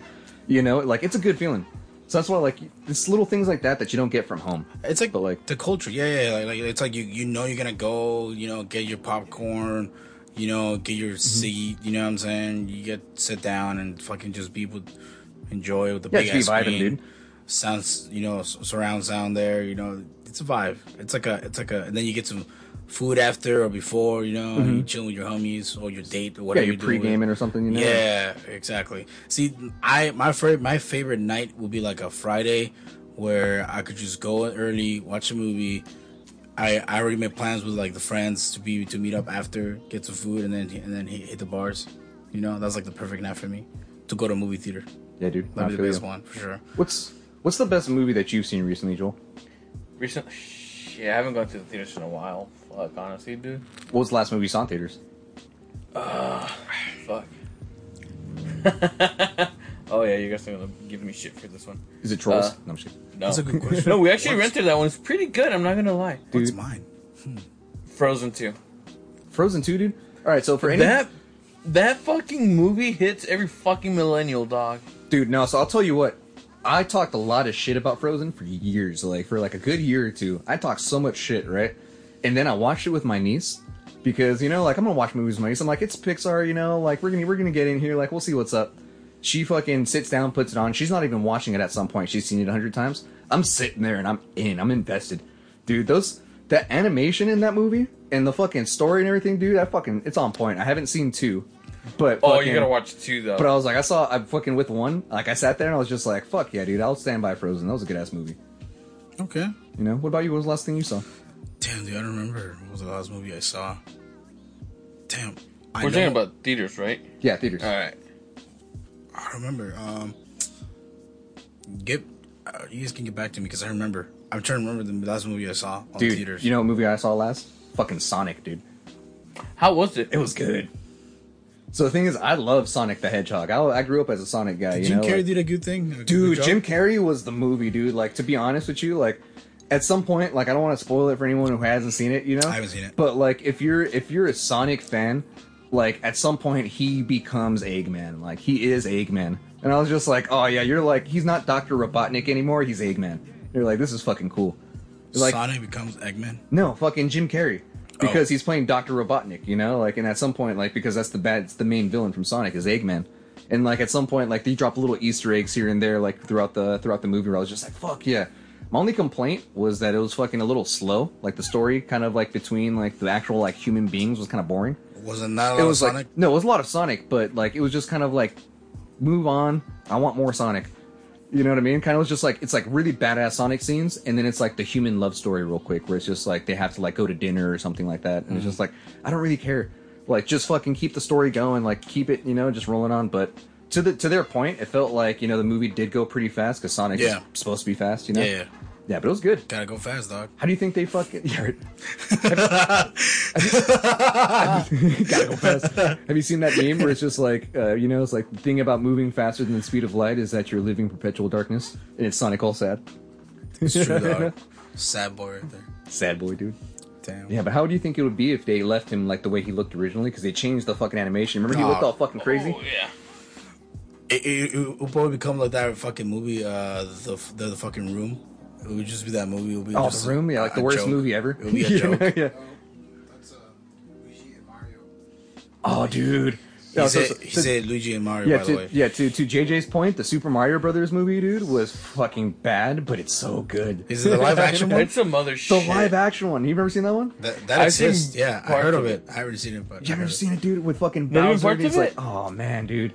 [SPEAKER 3] You know, like it's a good feeling. So that's why, like, it's little things like that that you don't get from home.
[SPEAKER 2] it's like,
[SPEAKER 3] But, like-
[SPEAKER 2] the culture. Yeah, yeah. Like, like it's like you you know you're gonna go. You know, get your popcorn. You know, get your
[SPEAKER 3] Mm-hmm.
[SPEAKER 2] seat. You know what I'm saying? You get sit down and fucking just be with enjoy with the
[SPEAKER 3] Yeah,
[SPEAKER 2] big ass
[SPEAKER 3] vibing,
[SPEAKER 2] screen.
[SPEAKER 3] dude.
[SPEAKER 2] Sounds, you know, surround sound there. You know, it's a vibe. It's like a, it's like a, and then you get some food after or before. You know, you chilling with your homies or your date or
[SPEAKER 3] Mm-hmm. Yeah,
[SPEAKER 2] whatever.
[SPEAKER 3] you're
[SPEAKER 2] you're
[SPEAKER 3] pre-gaming or something. You know.
[SPEAKER 2] yeah, exactly. See, I my favorite my favorite night will be like a Friday where I could just go early, watch a movie. I I already made plans with like the friends to be to meet up after, get some food, and then and then hit, hit the bars. You know, that's like the perfect night for me to go to a movie theater.
[SPEAKER 3] Yeah, dude. I
[SPEAKER 2] That'd be the best
[SPEAKER 3] you.
[SPEAKER 2] one for sure.
[SPEAKER 3] What's What's the best movie that you've seen recently, Joel?
[SPEAKER 4] Recent? Shit, I haven't gone to the theaters in a while. Fuck, honestly, dude.
[SPEAKER 3] What was the last movie you saw in theaters?
[SPEAKER 4] Fuck. <laughs> oh yeah, you guys are gonna give me shit for this one.
[SPEAKER 3] Is it Trolls?
[SPEAKER 4] Uh,
[SPEAKER 3] no, I'm just kidding.
[SPEAKER 4] No,
[SPEAKER 2] That's a good <laughs> question.
[SPEAKER 4] no, we actually
[SPEAKER 2] What's-
[SPEAKER 4] rented that one. It's pretty good. I'm not gonna lie.
[SPEAKER 2] What's
[SPEAKER 3] Dude.
[SPEAKER 2] mine?
[SPEAKER 4] Frozen two.
[SPEAKER 3] Frozen 2, dude. All right, so for any
[SPEAKER 4] That that fucking movie hits every fucking millennial dog.
[SPEAKER 3] dude, no. So I'll tell you what. I talked a lot of shit about Frozen for years, like for like a good year or two. I talked so much shit, right? And then I watched it with my niece because you know, like I'm gonna watch movies with my niece. I'm like, it's Pixar, you know, like we're gonna we're gonna get in here, like we'll see what's up. She fucking sits down, puts it on. She's not even watching it at some point. She's seen it a hundred times. I'm sitting there and I'm in. I'm invested, dude. Those that animation in that movie and the fucking story and everything, dude. That fucking it's on point. I haven't seen two, but
[SPEAKER 4] Oh,
[SPEAKER 3] fucking-
[SPEAKER 4] you gotta watch two though.
[SPEAKER 3] But I was like, I saw, I'm fucking with one. Like, I sat there and I was just like, fuck yeah, dude, I'll stand by Frozen. That was a good ass movie.
[SPEAKER 2] Okay.
[SPEAKER 3] You know, what about you? What was the last thing you saw?
[SPEAKER 2] Damn, dude, I don't remember. What was the last movie I saw? Damn. I
[SPEAKER 4] We're
[SPEAKER 2] know-
[SPEAKER 4] talking about theaters, right?
[SPEAKER 3] Yeah, theaters.
[SPEAKER 4] All right.
[SPEAKER 2] I remember. Um, get uh, you guys can get back to me because I remember. I'm trying to remember the last movie I saw on
[SPEAKER 3] dude,
[SPEAKER 2] theaters.
[SPEAKER 3] you know what movie I saw last? Fucking Sonic, dude.
[SPEAKER 4] How was it?
[SPEAKER 3] It was good. So the thing is, I love Sonic the Hedgehog. I, I grew up as a Sonic guy.
[SPEAKER 2] Did
[SPEAKER 3] you
[SPEAKER 2] Jim
[SPEAKER 3] know,
[SPEAKER 2] Carrey
[SPEAKER 3] like-
[SPEAKER 2] did a good thing, A
[SPEAKER 3] dude,
[SPEAKER 2] job?
[SPEAKER 3] Jim Carrey was the movie, dude. Like, to be honest with you, like, at some point, like, I don't want to spoil it for anyone who hasn't seen it. You know,
[SPEAKER 2] I haven't seen it.
[SPEAKER 3] But like, if you're if you're a Sonic fan, like, at some point he becomes Eggman. Like, he is Eggman. And I was just like, oh yeah, you're like, he's not Doctor Robotnik anymore. He's Eggman. You're like, this is fucking cool. Like,
[SPEAKER 2] Sonic becomes Eggman.
[SPEAKER 3] no, fucking Jim Carrey.
[SPEAKER 2] Oh.
[SPEAKER 3] Because he's playing Dr. Robotnik, you know? Like, and at some point, like, because that's the bad, it's the main villain from Sonic is Eggman. And like at some point, like they drop little Easter eggs here and there, like throughout the throughout the movie, where I was just like, "Fuck yeah!" My only complaint was that it was fucking a little slow. Like the story, kind of like between like the actual like human beings, was kind of boring.
[SPEAKER 2] Wasn't that a lot
[SPEAKER 3] It
[SPEAKER 2] of
[SPEAKER 3] was
[SPEAKER 2] Sonic?
[SPEAKER 3] like no, it was a lot of Sonic, but like it was just kind of like move on. I want more Sonic. You know what I mean? Kind of was just like it's like really badass Sonic scenes, and then it's like the human love story real quick, where it's just like they have to like go to dinner or something like that, and
[SPEAKER 2] Mm-hmm.
[SPEAKER 3] it's just like I don't really care. Like just fucking keep the story going, like keep it, you know, just rolling on. But to the to their point, it felt like you know the movie did go pretty fast because Sonic
[SPEAKER 2] Yeah.
[SPEAKER 3] is supposed to be fast, you know.
[SPEAKER 2] Yeah, yeah.
[SPEAKER 3] Yeah, but it was good.
[SPEAKER 2] Gotta go fast, dog.
[SPEAKER 3] How do you think they fucking? <laughs> Yeah, right. <laughs> <laughs> Gotta go fast. Have you seen that meme where it's just like, uh, you know, it's like the thing about moving faster than the speed of light is that you're living perpetual darkness, and it's Sonic all sad.
[SPEAKER 2] It's true, dog. Sad boy right there.
[SPEAKER 3] Sad boy, dude.
[SPEAKER 2] Damn.
[SPEAKER 3] Yeah, but how do you think it would be if they left him like the way he looked originally? Because they changed the fucking animation. Remember, he
[SPEAKER 2] Nah.
[SPEAKER 3] looked all fucking crazy.
[SPEAKER 4] Oh, yeah.
[SPEAKER 2] It, it, it would probably become like that fucking movie, uh, the, the the fucking room. It would just be that movie. It would be
[SPEAKER 3] Oh,
[SPEAKER 2] just
[SPEAKER 3] the room, yeah, like the
[SPEAKER 2] a
[SPEAKER 3] worst
[SPEAKER 2] joke.
[SPEAKER 3] movie ever.
[SPEAKER 2] It would be a <laughs> joke.
[SPEAKER 3] yeah.
[SPEAKER 5] That's uh, Luigi and Mario.
[SPEAKER 3] Oh, dude.
[SPEAKER 2] He,
[SPEAKER 3] Yeah, so-
[SPEAKER 2] said,
[SPEAKER 3] so-
[SPEAKER 2] he
[SPEAKER 3] so-
[SPEAKER 2] said Luigi and Mario,
[SPEAKER 3] yeah,
[SPEAKER 2] by the
[SPEAKER 3] to,
[SPEAKER 2] way.
[SPEAKER 3] yeah. To to JJ's point, the Super Mario Brothers movie, dude, was fucking bad, but it's so good.
[SPEAKER 2] Is it the live action <laughs> one?
[SPEAKER 4] It's some other
[SPEAKER 3] The
[SPEAKER 4] shit.
[SPEAKER 3] live action one. You've ever seen that one?
[SPEAKER 2] That, that
[SPEAKER 4] I've
[SPEAKER 2] exists.
[SPEAKER 4] seen
[SPEAKER 2] Yeah, I
[SPEAKER 4] parts
[SPEAKER 2] heard of
[SPEAKER 4] of
[SPEAKER 2] it. I haven't seen it, but
[SPEAKER 3] You ever seen it, dude, with fucking
[SPEAKER 4] Not
[SPEAKER 3] Bowser?
[SPEAKER 4] parts
[SPEAKER 3] and He's
[SPEAKER 4] of
[SPEAKER 3] like,
[SPEAKER 4] it?
[SPEAKER 3] oh man, dude.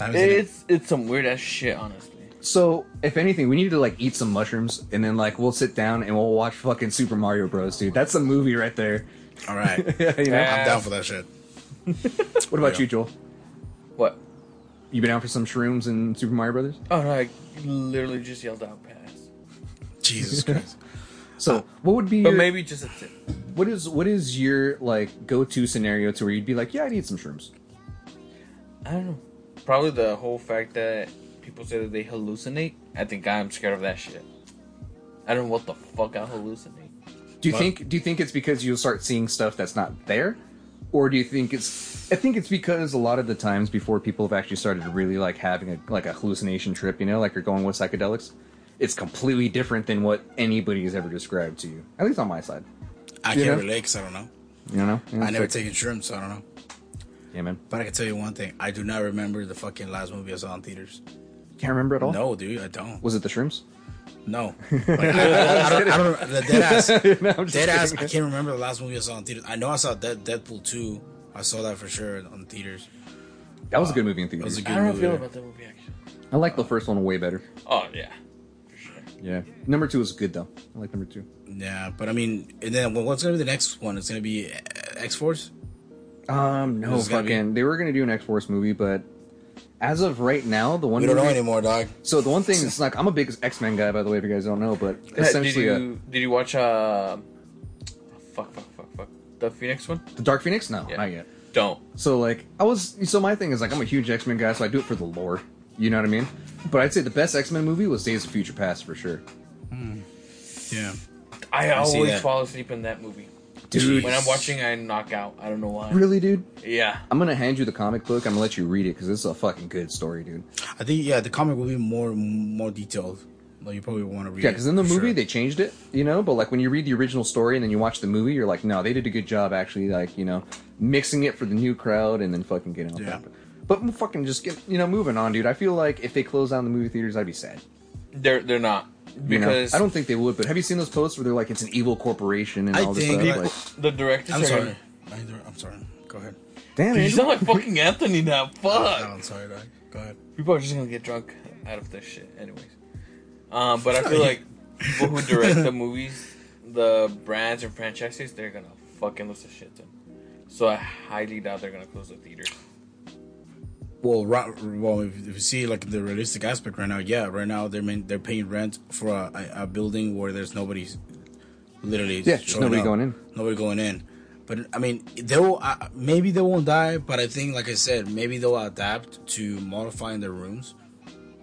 [SPEAKER 2] I it.
[SPEAKER 4] It's it's some weird ass shit, honestly.
[SPEAKER 3] So, if anything, we need to like eat some mushrooms, and then like we'll sit down and we'll watch fucking Super Mario Bros, dude. That's a movie right there.
[SPEAKER 2] All right, <laughs>
[SPEAKER 3] Yeah, you know.
[SPEAKER 2] I'm down for that shit. <laughs>
[SPEAKER 3] What about you, Joel?
[SPEAKER 4] What?
[SPEAKER 3] You been out for some shrooms and Super Mario Brothers?
[SPEAKER 4] Oh no! I literally just yelled out pass.
[SPEAKER 2] Jesus <laughs> Christ.
[SPEAKER 3] So, what would be
[SPEAKER 4] But
[SPEAKER 3] your,
[SPEAKER 4] maybe just a tip.
[SPEAKER 3] what is what is your like go to scenario to where you'd be like, yeah, I need some shrooms.
[SPEAKER 4] I don't know. Probably the whole fact that people say that they hallucinate. I think I'm scared of that shit. I don't know what the fuck I hallucinate.
[SPEAKER 3] Do you
[SPEAKER 2] What?
[SPEAKER 3] think do you think it's because you'll start seeing stuff that's not there, or do you think it's? I think it's because a lot of the times before people have actually started really like having a like a hallucination trip, you know, like you're going with psychedelics, it's completely different than what anybody has ever described to you. At least on my side,
[SPEAKER 2] I
[SPEAKER 3] You
[SPEAKER 2] can't
[SPEAKER 3] know?
[SPEAKER 2] relate 'cause I don't know.
[SPEAKER 3] you know.
[SPEAKER 2] I never
[SPEAKER 3] like-
[SPEAKER 2] taken shrooms, so I don't know.
[SPEAKER 3] Yeah, man.
[SPEAKER 2] But I can tell you one thing: I do not remember the fucking last movie I saw in theaters.
[SPEAKER 3] Can't remember at all.
[SPEAKER 2] No, dude, I don't.
[SPEAKER 3] Was it the shrooms?
[SPEAKER 2] No, <laughs> Like, I, I, I don't. I don't. The dead ass.
[SPEAKER 3] No, I'm
[SPEAKER 2] Dead ass. I can't remember the last movie I saw in theaters. I know I saw Dead, Deadpool two. I saw that for sure on theaters.
[SPEAKER 3] That was a good movie in
[SPEAKER 2] That was
[SPEAKER 3] theaters.
[SPEAKER 2] a
[SPEAKER 4] I
[SPEAKER 2] good
[SPEAKER 4] don't I
[SPEAKER 2] movie.
[SPEAKER 4] feel about that movie actually.
[SPEAKER 3] I like the first one way better.
[SPEAKER 4] Oh yeah, for sure.
[SPEAKER 3] Yeah. Number two is good though. I like number two.
[SPEAKER 2] Yeah, but I mean, and then well, what's gonna be the next one? It's gonna be X Force.
[SPEAKER 3] Um, no
[SPEAKER 2] This be-
[SPEAKER 3] fucking. They were gonna do an X Force movie, but as of right now, the one
[SPEAKER 2] We don't know
[SPEAKER 3] movie-
[SPEAKER 2] anymore, dog.
[SPEAKER 3] So the one thing <laughs> is like I'm a big X Men guy, by the way, if you guys don't know, but
[SPEAKER 4] did
[SPEAKER 3] essentially uh,
[SPEAKER 4] you did you watch uh? Fuck fuck fuck fuck the Phoenix one?
[SPEAKER 3] the Dark Phoenix. No,
[SPEAKER 4] Yeah.
[SPEAKER 3] not yet.
[SPEAKER 4] Don't.
[SPEAKER 3] So like I was. So my thing is like I'm a huge X Men guy, so I do it for the lore. You know what I mean? But I'd say the best X Men movie was Days of Future Past for sure.
[SPEAKER 2] Yeah.
[SPEAKER 4] I,
[SPEAKER 2] I
[SPEAKER 4] always fall asleep in that movie.
[SPEAKER 3] Dude,
[SPEAKER 4] When I'm watching, I knock out. I don't know why.
[SPEAKER 3] really, dude.
[SPEAKER 4] Yeah.
[SPEAKER 3] I'm gonna hand you the comic book. I'm gonna let you read it because it's a fucking good story, dude.
[SPEAKER 2] I think yeah, the comic will be more more detailed. Like you probably want to read.
[SPEAKER 3] Yeah,
[SPEAKER 2] it
[SPEAKER 3] because in the movie
[SPEAKER 2] sure.
[SPEAKER 3] they changed it, you know. But like when you read the original story and then you watch the movie, you're like, no, they did a good job actually, like you know, mixing it for the new crowd and then fucking getting off
[SPEAKER 2] Yeah.
[SPEAKER 3] that. But we'll fucking just get you know moving on, dude. I feel like if they close down the movie theaters, I'd be sad.
[SPEAKER 4] They're they're not
[SPEAKER 3] You know?
[SPEAKER 4] because
[SPEAKER 3] I don't think they would. But have you seen those posts where they're like, it's an evil corporation and
[SPEAKER 2] I
[SPEAKER 3] all this
[SPEAKER 2] think
[SPEAKER 3] stuff? Like,
[SPEAKER 4] the directors.
[SPEAKER 2] I'm sorry. I- I'm sorry. Go ahead.
[SPEAKER 3] damn,
[SPEAKER 4] it!
[SPEAKER 3] you
[SPEAKER 4] sound like fucking <laughs> Anthony now. Fuck.
[SPEAKER 2] I'm sorry, dog. Go ahead.
[SPEAKER 4] People are just gonna get drunk out of this shit, anyways. Um, but I feel like people who direct the <laughs> movies, the brands and franchises, they're gonna fucking lose the shit ton. So I highly doubt they're gonna close the theaters.
[SPEAKER 2] Well, right, well, if, if you see like the realistic aspect right now, yeah, right now they're main, they're paying rent for a, a, building where there's nobody, literally,
[SPEAKER 3] Yeah, just nobody
[SPEAKER 2] up.
[SPEAKER 3] going in.
[SPEAKER 2] nobody going in. But I mean, they will uh, maybe they won't die, but I think, like I said, maybe they'll adapt to modifying their rooms.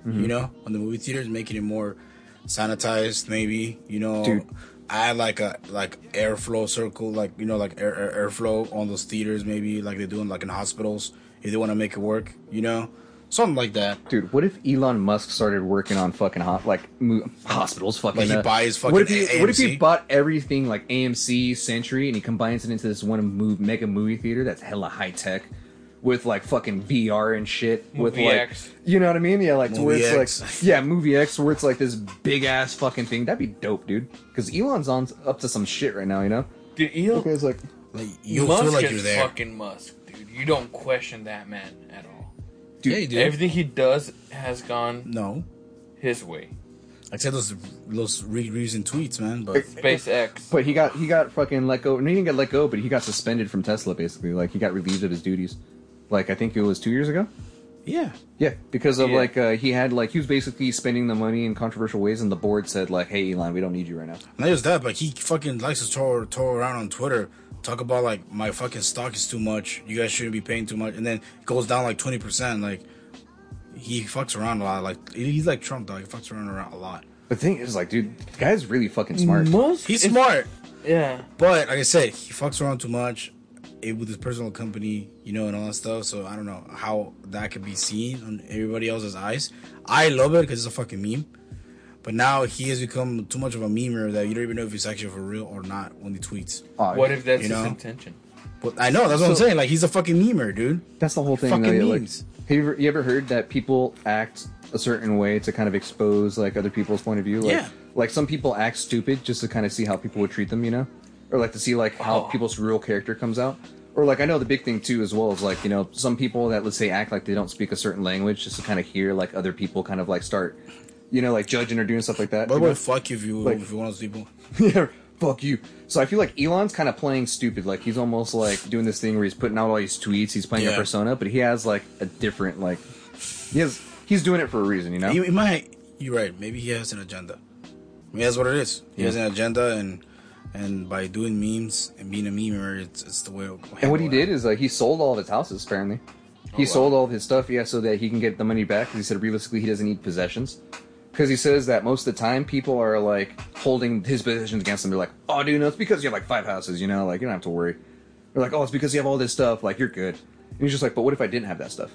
[SPEAKER 3] Mm-hmm.
[SPEAKER 2] You know, on the movie theaters, making it more sanitized. Maybe you know,
[SPEAKER 3] Dude.
[SPEAKER 2] add like a like airflow circle, like you know, like air, air airflow on those theaters. Maybe like they do in like in hospitals if they want to make it work. You know, something like that.
[SPEAKER 3] Dude, what if Elon Musk started working on fucking hot like mo- hospitals? Fucking
[SPEAKER 2] Like he
[SPEAKER 3] uh,
[SPEAKER 2] buys fucking
[SPEAKER 3] What if he,
[SPEAKER 2] A-
[SPEAKER 3] what if he bought everything like AMC, Century, and he combines it into this one move, mega movie theater that's hella high tech, with like fucking VR and shit with
[SPEAKER 4] Movie
[SPEAKER 3] like
[SPEAKER 4] X.
[SPEAKER 3] you know what I mean? Yeah, like to where it's
[SPEAKER 2] X.
[SPEAKER 3] like <laughs> yeah, movie X where it's like this big ass fucking thing. That'd be dope, dude. Because Elon's on up to some shit right now, you know.
[SPEAKER 4] Dude, Elon
[SPEAKER 3] Okay, it's like
[SPEAKER 2] Like you
[SPEAKER 4] Musk
[SPEAKER 2] feel like you're there.
[SPEAKER 4] fucking Musk, dude. You don't question that man at all.
[SPEAKER 2] yeah, you do.
[SPEAKER 4] Everything he does has gone
[SPEAKER 2] no,
[SPEAKER 4] his way.
[SPEAKER 2] except those those re- recent tweets, man. But
[SPEAKER 4] SpaceX.
[SPEAKER 3] But he got he got fucking let go. No, he didn't get let go, but he got suspended from Tesla basically. Like he got relieved of his duties. Like I think it was two years ago.
[SPEAKER 2] yeah,
[SPEAKER 3] Yeah, because of
[SPEAKER 4] Yeah.
[SPEAKER 3] like uh, he had like he was basically spending the money in controversial ways, and the board said like, "Hey, Elon, we don't need you right now."
[SPEAKER 2] not just that, but he fucking likes to throw, throw around on Twitter, talk about like my fucking stock is too much. You guys shouldn't be paying too much, and then it goes down like twenty percent. Like he fucks around a lot. Like he's like Trump, dog. He fucks around around a lot.
[SPEAKER 3] The thing is, like, dude, the guy's really fucking smart.
[SPEAKER 4] Musk.
[SPEAKER 2] He's smart,
[SPEAKER 4] Yeah.
[SPEAKER 2] but like I said, he fucks around too much. eh, With his personal company, you know, and all that stuff. So I don't know how that could be seen on everybody else's eyes. I love it because it's a fucking meme. But now he has become too much of a memer that you don't even know if he's actually for real or not when he tweets.
[SPEAKER 3] Aw,
[SPEAKER 4] What if that's
[SPEAKER 2] You
[SPEAKER 4] his intention?
[SPEAKER 2] But I know that's what I'm saying. Like he's a fucking memer, dude.
[SPEAKER 3] That's the whole thing.
[SPEAKER 2] Fucking
[SPEAKER 3] though, yeah, like,
[SPEAKER 2] memes.
[SPEAKER 3] have you ever, you ever heard that people act a certain way to kind of expose like other people's point of view? Like,
[SPEAKER 2] Yeah.
[SPEAKER 3] Like some people act stupid just to kind of see how people would treat them, you know, or like to see like how
[SPEAKER 4] Oh.
[SPEAKER 3] people's real character comes out. Or like I know the big thing too as well is like you know some people that let's say act like they don't speak a certain language just to kind of hear like other people kind of like start, you know, like judging or doing stuff like that.
[SPEAKER 2] By
[SPEAKER 3] you
[SPEAKER 2] the way,
[SPEAKER 3] know?
[SPEAKER 2] fuck if you
[SPEAKER 3] Like-
[SPEAKER 2] if you want to people. <laughs>
[SPEAKER 3] yeah, fuck you. So I feel like Elon's kind of playing stupid. Like he's almost like doing this thing where he's putting out all these tweets. He's playing a persona, but he has like a different like. He has. He's doing it for a reason, you know.
[SPEAKER 2] He, he might. You're right. Maybe he has an agenda. Maybe that's what it is. He has an agenda, and and by doing memes and being a memer, it's it's the way. it'll
[SPEAKER 3] and what he did is like he sold all of his houses. Apparently, he
[SPEAKER 2] Oh, wow.
[SPEAKER 3] sold all of his stuff. Yeah, so that he can get the money back. 'cause he said realistically he doesn't need possessions. Because he says that most of the time people are like holding his positions against him. They're like, "Oh, dude, no, it's because you have like five houses. You know, like you don't have to worry." They're like, "Oh, it's because you have all this stuff. Like you're good." And he's just like, "But what if I didn't have that stuff?"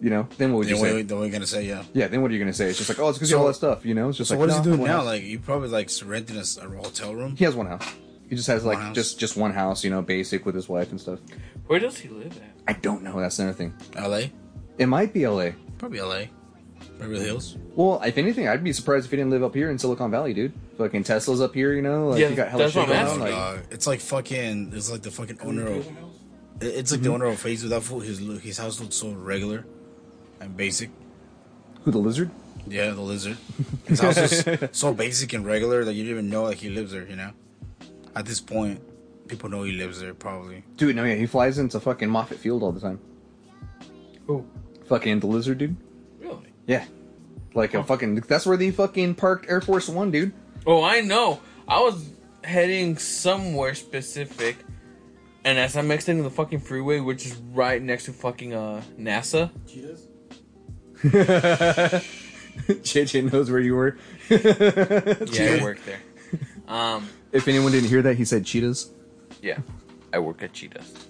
[SPEAKER 3] You know, then what would you
[SPEAKER 2] Then
[SPEAKER 3] say?
[SPEAKER 2] what, then what are you gonna say? Yeah.
[SPEAKER 3] Yeah, then what are you gonna say? It's just like, oh, it's because you have all that stuff, you know? It's just
[SPEAKER 2] So
[SPEAKER 3] like,
[SPEAKER 2] what is
[SPEAKER 3] no,
[SPEAKER 2] he doing now?
[SPEAKER 3] house.
[SPEAKER 2] Like you probably like renting a hotel room.
[SPEAKER 3] he has one house. He just has like
[SPEAKER 2] house?
[SPEAKER 3] just just one house, you know, basic with his wife and stuff.
[SPEAKER 4] Where does he live at?
[SPEAKER 3] I don't know. That's another thing.
[SPEAKER 2] L.A.
[SPEAKER 3] It might be L.A.
[SPEAKER 2] Probably L.A. Beverly mm-hmm. Hills.
[SPEAKER 3] Well, if anything, I'd be surprised if he didn't live up here in Silicon Valley, dude. Fucking Tesla's up here, you know. Like,
[SPEAKER 4] Yeah,
[SPEAKER 3] you got hella
[SPEAKER 4] that's
[SPEAKER 3] shit
[SPEAKER 4] what
[SPEAKER 3] going on. Like,
[SPEAKER 2] Dog, it's like fucking. It's like the fucking owner of. It's like the mm-hmm. owner of Facebook. That fool. His look- his house looks so regular and basic.
[SPEAKER 3] who the lizard?
[SPEAKER 2] Yeah, the lizard. <laughs> His house is <laughs> so basic and regular that you didn't even know that he lives there. You know. At this point, people know he lives there probably.
[SPEAKER 3] Dude, no, yeah, he flies into fucking Moffett Field all the time.
[SPEAKER 4] Who?
[SPEAKER 3] Fucking the lizard, dude.
[SPEAKER 4] Really?
[SPEAKER 3] Yeah, like a fucking. That's where they fucking parked Air Force One, dude.
[SPEAKER 4] Oh, I know. I was heading somewhere specific, and as I'm exiting the fucking freeway, which is right next to fucking uh NASA.
[SPEAKER 5] Cheetahs? <laughs>
[SPEAKER 3] JJ knows where you were. <laughs>
[SPEAKER 4] Yeah, I work there. Um,
[SPEAKER 3] If anyone didn't hear that, he said cheetahs.
[SPEAKER 4] yeah, I work at Cheetahs.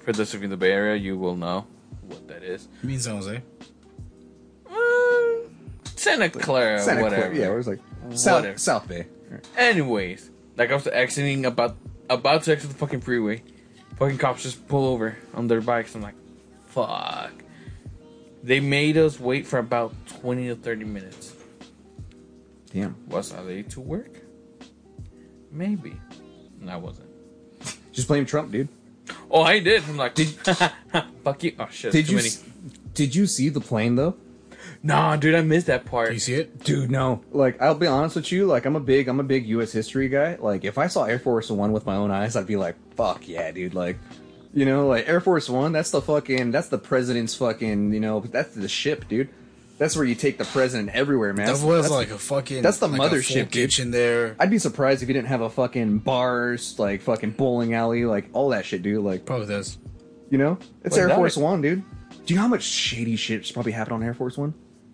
[SPEAKER 4] For those of you in the Bay Area, you will know what that is.
[SPEAKER 2] He means San Jose.
[SPEAKER 4] Santa Clara,
[SPEAKER 3] Santa
[SPEAKER 4] whatever.
[SPEAKER 3] Clara. Yeah, it was like South
[SPEAKER 4] Whatever.
[SPEAKER 3] South Bay.
[SPEAKER 4] Anyways, like I was exiting about about to exit the fucking freeway, fucking cops just pull over on their bikes. I'm like, fuck. They made us wait for about twenty to thirty minutes.
[SPEAKER 3] Damn.
[SPEAKER 4] Was I late to work? Maybe. No, I wasn't. <laughs>
[SPEAKER 3] Just blame Trump, dude.
[SPEAKER 4] Oh, I did. I'm like, did, <laughs> fuck you. Oh shit.
[SPEAKER 3] Did
[SPEAKER 4] too
[SPEAKER 3] you
[SPEAKER 4] many.
[SPEAKER 3] s- did you see the plane though?
[SPEAKER 4] Nah, dude, I missed that part.
[SPEAKER 2] Do you see it?
[SPEAKER 3] Dude, no. Like, I'll be honest with you. Like, I'm a big, I'm a big U.S. history guy. Like, if I saw Air Force One with my own eyes, I'd be like, "Fuck yeah, dude!" Like, you know, like Air Force One. That's the fucking, that's the president's fucking, you know, that's the ship, dude. That's where you take the president everywhere, man.
[SPEAKER 2] That was
[SPEAKER 3] That's-
[SPEAKER 2] like a fucking.
[SPEAKER 3] that's the
[SPEAKER 2] like a full
[SPEAKER 3] mothership, dude.
[SPEAKER 2] kitchen there.
[SPEAKER 3] I'd be surprised if you didn't have a fucking bars, like fucking bowling alley, like all that shit, dude. Like,
[SPEAKER 2] Probably does.
[SPEAKER 3] you know, it's
[SPEAKER 4] Well,
[SPEAKER 3] Air
[SPEAKER 4] that-
[SPEAKER 3] Force One, dude. Do you know how much shady shit's probably happened on Air Force One?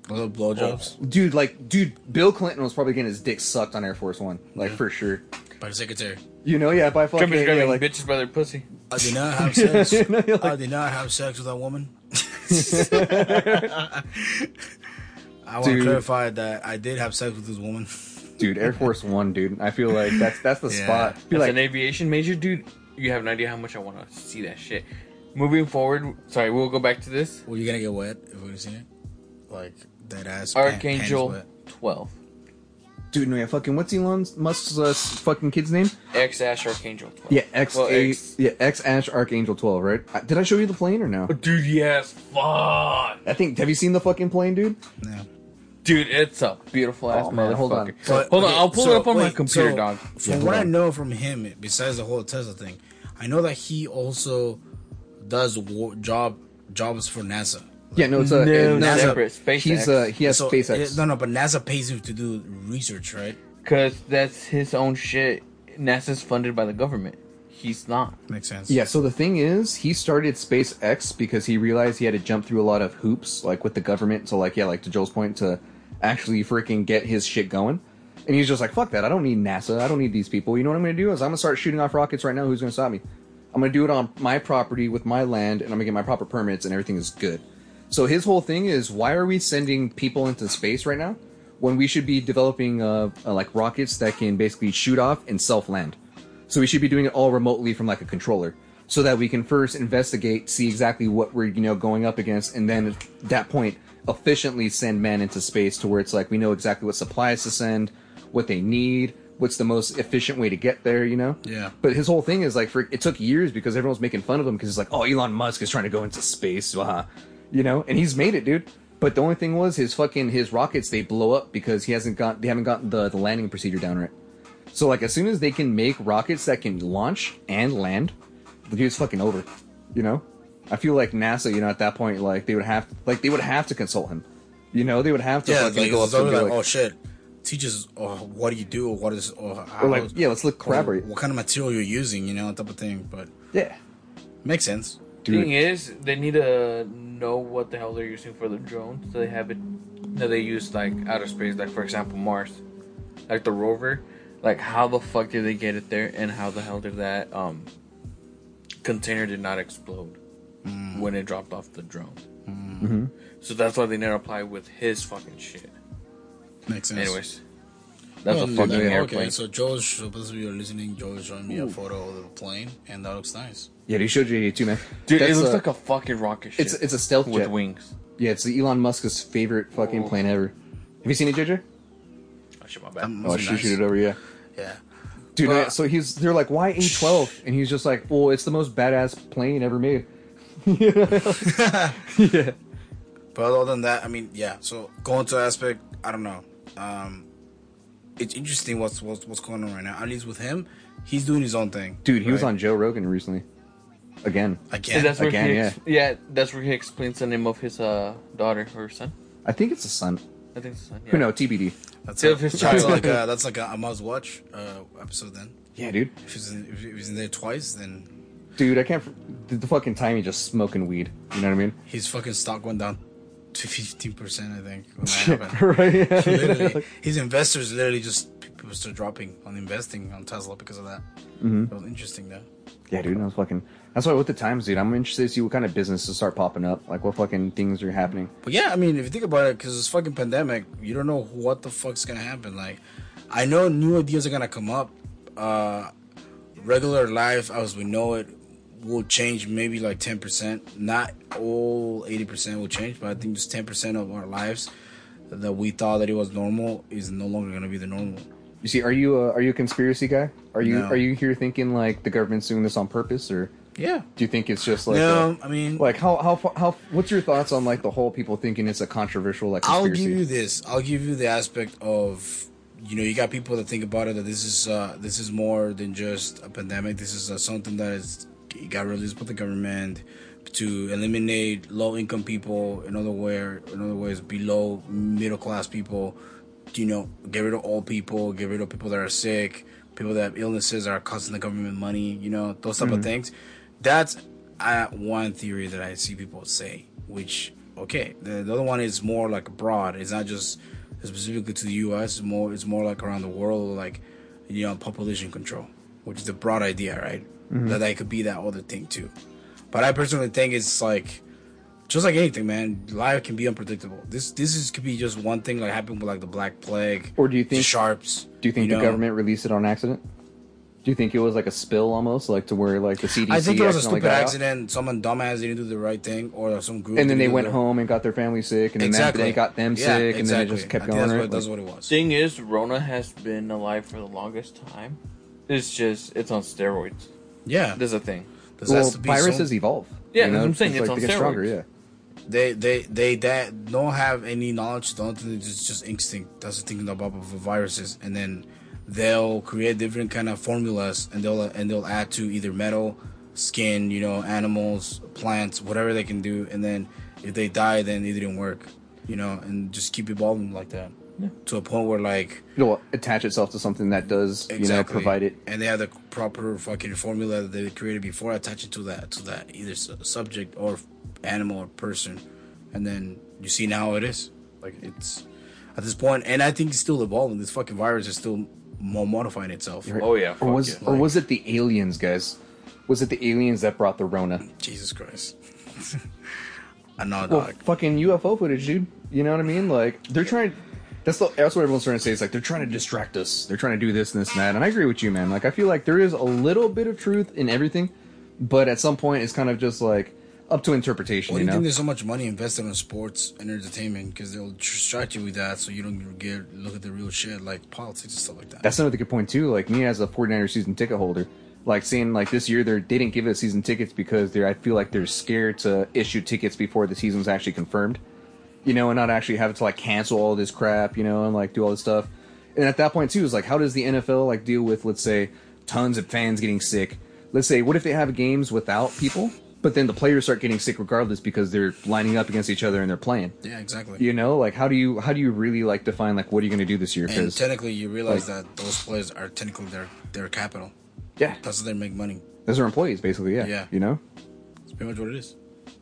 [SPEAKER 2] Little blowjobs oh,
[SPEAKER 3] Dude, like, dude, Bill Clinton was probably getting his dick sucked on Air Force One, like for sure.
[SPEAKER 2] by the secretary.
[SPEAKER 3] You know, yeah, by fucking
[SPEAKER 4] Company's
[SPEAKER 3] yeah,
[SPEAKER 4] grabbing
[SPEAKER 3] like,
[SPEAKER 4] bitches by their pussy.
[SPEAKER 2] I did not <laughs> have sex.
[SPEAKER 3] No, you're like-
[SPEAKER 2] I did not have sex with that woman. <laughs> <laughs> I want to
[SPEAKER 3] Dude.
[SPEAKER 2] clarify that I did have sex with this woman.
[SPEAKER 3] dude, Air Force One, dude. I feel like that's that's the
[SPEAKER 2] Yeah.
[SPEAKER 3] spot. Feel
[SPEAKER 4] As
[SPEAKER 3] like
[SPEAKER 4] an aviation major, dude, you have an idea how much I want to see that shit. moving forward, sorry, we'll go back to this.
[SPEAKER 2] Were you gonna get wet if we seen it? Like that ass.
[SPEAKER 4] Archangel
[SPEAKER 2] pants
[SPEAKER 4] 12.
[SPEAKER 3] Dude, no, yeah, fucking what's Elon Musk's uh, fucking kid's name?
[SPEAKER 4] X Ash Archangel 12.
[SPEAKER 3] Yeah, X
[SPEAKER 4] Well,
[SPEAKER 3] A
[SPEAKER 4] X-
[SPEAKER 3] yeah X Ash Archangel twelve, right? Uh, Did I show you the plane or no?
[SPEAKER 4] Dude, yes, fuck.
[SPEAKER 3] I think. Have you seen the fucking plane, dude?
[SPEAKER 2] Yeah.
[SPEAKER 4] Dude, it's a beautiful ass
[SPEAKER 3] Oh, man, hold on.
[SPEAKER 4] motherfucker.
[SPEAKER 2] But-
[SPEAKER 4] hold on,
[SPEAKER 2] okay,
[SPEAKER 4] I'll pull
[SPEAKER 2] so,
[SPEAKER 4] it up on my computer,
[SPEAKER 2] so,
[SPEAKER 4] dog.
[SPEAKER 2] From
[SPEAKER 3] Yeah,
[SPEAKER 2] what
[SPEAKER 3] hold
[SPEAKER 2] I know from him, besides the whole Tesla thing, I know that he also does wo- job jobs for NASA.
[SPEAKER 3] Yeah, no, it's a
[SPEAKER 4] No,
[SPEAKER 2] NASA-
[SPEAKER 4] separate. SpaceX.
[SPEAKER 3] He's uh he has
[SPEAKER 2] So,
[SPEAKER 3] SpaceX.
[SPEAKER 2] it- no, no, but NASA pays him to do research, right?
[SPEAKER 4] Because that's his own shit. NASA's funded by the government. He's not.
[SPEAKER 2] Makes sense.
[SPEAKER 3] Yeah, so the thing is, he started SpaceX because he realized he had to jump through a lot of hoops, like with the government. So, like, yeah, like to Joel's point, to actually freaking get his shit going. And he's just like, fuck that. I don't need NASA. I don't need these people. You know what I'm going to do? Is I'm going to start shooting off rockets right now. Who's going to stop me? I'm going to do it on my property with my land, and I'm going to get my proper permits, and everything is good. So his whole thing is, why are we sending people into space right now when we should be developing uh, uh, like rockets that can basically shoot off and self land? So we should be doing it all remotely from like a controller, so that we can first investigate, see exactly what we're you know going up against, and then at that point efficiently send man into space to where it's like we know exactly what supplies to send, what they need, what's the most efficient way to get there. You know?
[SPEAKER 2] Yeah.
[SPEAKER 3] But his whole thing is like, for it took years because everyone was making fun of him because it's like, oh, Elon Musk is trying to go into space, uh, you know, and he's made it, dude. But the only thing was his fucking his rockets they blow up because he hasn't got they haven't gotten the the landing procedure down right. So like as soon as they can make rockets that can launch and land, the dude's fucking over. You know, I feel like NASA, you know, at that point, like they would have like they would have to consult him. You know, they would have to
[SPEAKER 2] Yeah,
[SPEAKER 3] fucking
[SPEAKER 2] like,
[SPEAKER 3] go up to him and
[SPEAKER 2] always
[SPEAKER 3] be
[SPEAKER 2] like,
[SPEAKER 3] like,
[SPEAKER 2] oh shit, teach us, oh, what do you do, or what is, or how,
[SPEAKER 3] or like yeah, let's look collaborate.
[SPEAKER 2] what kind of material you're using, you know, type of thing. But
[SPEAKER 3] Yeah,
[SPEAKER 2] makes sense.
[SPEAKER 3] dude.
[SPEAKER 4] Thing is, they need to know what the hell they're using for the drones. So they have it that they use like outer space, like for example Mars, like the rover. Like how the fuck did they get it there, and how the hell did that um container did not explode when it dropped off the drone?
[SPEAKER 3] Mm-hmm.
[SPEAKER 4] So that's why they never apply with his fucking shit.
[SPEAKER 2] Makes sense.
[SPEAKER 4] Anyways, that's a
[SPEAKER 2] Well,
[SPEAKER 4] fucking
[SPEAKER 2] okay,
[SPEAKER 4] airplane.
[SPEAKER 2] so George, supposed to be listening. George is showing me a photo of the plane, and that looks nice.
[SPEAKER 3] Yeah, he showed you too, man.
[SPEAKER 4] Dude, it looks
[SPEAKER 3] uh,
[SPEAKER 4] like a fucking rocket ship.
[SPEAKER 3] it's it's a stealth
[SPEAKER 4] with
[SPEAKER 3] jet.
[SPEAKER 4] wings.
[SPEAKER 3] Yeah, it's the Elon Musk's favorite fucking
[SPEAKER 4] Oh.
[SPEAKER 3] plane ever. Have you seen it, JJ?
[SPEAKER 4] Oh shit, my bad.
[SPEAKER 2] Um,
[SPEAKER 3] Oh,
[SPEAKER 2] Must
[SPEAKER 3] shoot,
[SPEAKER 2] nice.
[SPEAKER 3] shoot it over, yeah.
[SPEAKER 2] Yeah.
[SPEAKER 3] Dude,
[SPEAKER 2] But-
[SPEAKER 3] uh, so he's they're like, why A12? And he's just like, well, it's the most badass plane ever made. <laughs> <laughs> yeah.
[SPEAKER 2] But other than that, I mean, yeah. So going to aspect, I don't know. Um, it's interesting what's what's what's going on right now. At least with him, he's doing his own thing.
[SPEAKER 3] Dude, he was on Joe Rogan recently. Again.
[SPEAKER 2] again.
[SPEAKER 4] And that's where
[SPEAKER 3] Again,
[SPEAKER 4] he
[SPEAKER 3] yeah.
[SPEAKER 4] ex- yeah, that's where he explains the name of his uh daughter or son.
[SPEAKER 3] I think it's a son.
[SPEAKER 4] I think it's son. Yeah.
[SPEAKER 3] Who know, TBD.
[SPEAKER 2] That's, a,
[SPEAKER 4] of his
[SPEAKER 2] that's
[SPEAKER 4] child.
[SPEAKER 2] like a, that's like a, a must watch uh, episode. Then
[SPEAKER 3] Yeah, dude.
[SPEAKER 2] if he's in, if he's in there twice, then
[SPEAKER 3] Dude, I can't. The, the fucking time he just smoking weed. You know what I mean?
[SPEAKER 2] his fucking stock went down to fifteen percent. I think when that happened.
[SPEAKER 3] right? <laughs> Yeah.
[SPEAKER 2] literally, his investors literally just people start dropping on investing on Tesla because of that.
[SPEAKER 3] Mm-hmm.
[SPEAKER 2] It was interesting though.
[SPEAKER 3] Yeah, dude, was fucking. That's why with the times, dude, I'm interested to see what kind of businesses start popping up, like what fucking things are happening.
[SPEAKER 2] But yeah, I mean, if you think about it, because it's fucking pandemic, you don't know what the fuck's gonna happen. Like, I know new ideas are gonna come up. Uh, regular life as we know it will change maybe like 10%. Not all 80% will change, but I think just 10% of our lives that we thought that it was normal is no longer gonna be the normal.
[SPEAKER 3] You see, are you a, are you a conspiracy guy? Are you
[SPEAKER 2] No.
[SPEAKER 3] are you here thinking like the government's doing this on purpose, or
[SPEAKER 2] Yeah.
[SPEAKER 3] do you think it's just like
[SPEAKER 2] no,
[SPEAKER 3] a-
[SPEAKER 2] I mean,
[SPEAKER 3] like how how how what's your thoughts on like the whole people thinking it's a controversial like
[SPEAKER 2] I'll give you this. I'll give you the aspect of you know you got people that think about it that this is uh, this is more than just a pandemic. This is uh, something that is it got released by the government to eliminate low income people. In other way, in other ways, below middle class people. You know, get rid of old people. Get rid of people that are sick. People that have illnesses that are costing the government money. You know, those type of things. That's uh, one theory that I see people say, which okay. The, the other one is more like broad. It's not just specifically to the U.S. It's more it's more like around the world, like you know, population control, which is the broad idea, right? That mm-hmm. that could be that other thing too. But I personally think it's like just like anything, man. Life can be unpredictable. This this is could be just one thing like happened with like the Black Plague
[SPEAKER 3] Or do you
[SPEAKER 2] the
[SPEAKER 3] think-
[SPEAKER 2] sharps?
[SPEAKER 3] Do you think
[SPEAKER 2] know?
[SPEAKER 3] the government released it on accident? Do you think it was like a spill almost, like to where like the CDC?
[SPEAKER 2] I think it was a stupid
[SPEAKER 3] got out?
[SPEAKER 2] accident. Someone dumbass didn't do the right thing, or some group.
[SPEAKER 3] And then they went
[SPEAKER 2] the-
[SPEAKER 3] home and got their family sick, and then
[SPEAKER 2] Exactly.
[SPEAKER 3] that, they got them
[SPEAKER 2] Yeah,
[SPEAKER 3] sick, and then it just kept
[SPEAKER 2] I
[SPEAKER 3] going.
[SPEAKER 2] That's
[SPEAKER 3] right?
[SPEAKER 2] what, that's
[SPEAKER 3] Like-
[SPEAKER 2] what it was.
[SPEAKER 4] Thing is, Rona has been alive for the longest time. It's just it's on steroids.
[SPEAKER 2] Yeah,
[SPEAKER 4] There's a thing.
[SPEAKER 2] this
[SPEAKER 3] well,
[SPEAKER 2] to be
[SPEAKER 3] viruses
[SPEAKER 2] so-
[SPEAKER 3] evolve.
[SPEAKER 4] Yeah,
[SPEAKER 3] you
[SPEAKER 4] that's
[SPEAKER 3] know?
[SPEAKER 4] what I'm saying,
[SPEAKER 3] Just,
[SPEAKER 4] it's
[SPEAKER 3] like,
[SPEAKER 4] on
[SPEAKER 3] they get stronger. Yeah.
[SPEAKER 2] They they they that don't have any knowledge. Don't think it's just instinct. That's the thing about the viruses, and then they'll create different kind of formulas, and they'll and they'll add to either metal, skin, you know, animals, plants, whatever they can do, and then if they die, then it didn't work, you know, and just keep evolving like that to a point where like
[SPEAKER 3] It'll attach itself to something that does, you know, provide it.
[SPEAKER 2] and they have the proper fucking formula that they created before attaching to that to that either subject or animal or person, and then you see now it is like it's at this point, and I think it's still evolving. This fucking virus is still more modifying itself.
[SPEAKER 4] Oh yeah,
[SPEAKER 3] Or was
[SPEAKER 4] yeah.
[SPEAKER 3] or was it the aliens, guys? Was it the aliens that brought the Rona?
[SPEAKER 2] Jesus Christ. <laughs> I know,
[SPEAKER 3] Well,
[SPEAKER 2] dog.
[SPEAKER 3] fucking UFO footage, dude. You know what I mean? Like they're trying. That's the, that's what everyone's trying to say. It's like they're trying to distract us. They're trying to do this and this and that. And I agree with you, man. Like I feel like there is a little bit of truth in everything, but at some point it's kind of just like up to interpretation.
[SPEAKER 2] Why do
[SPEAKER 3] you
[SPEAKER 2] you
[SPEAKER 3] know?
[SPEAKER 2] think there's so much money invested in sports and entertainment? Because they'll distract you with that, so you don't get look at the real shit like politics and stuff like that.
[SPEAKER 3] That's another good point too. Like me as a 49er season ticket holder, like seeing like this year they're, they didn't give us season tickets because they're I feel like they're scared to issue tickets before the season's actually confirmed. You know, and not actually have to like cancel all this crap, you know, and like do all this stuff. And at that point too, is like how does the NFL like deal with let's say tons of fans getting sick? Let's say what if they have games without people, but then the players start getting sick regardless because they're lining up against each other and they're playing.
[SPEAKER 2] yeah, exactly.
[SPEAKER 3] You know, like how do you how do you really like define like what are you going to do this year?
[SPEAKER 2] and
[SPEAKER 3] 'Cause-
[SPEAKER 2] technically, you realize
[SPEAKER 3] like-
[SPEAKER 2] that those players are technically their their capital.
[SPEAKER 3] yeah,
[SPEAKER 2] That's how they make money.
[SPEAKER 3] Those are employees, basically. Yeah.
[SPEAKER 2] Yeah.
[SPEAKER 3] You know.
[SPEAKER 2] It's pretty much what it is.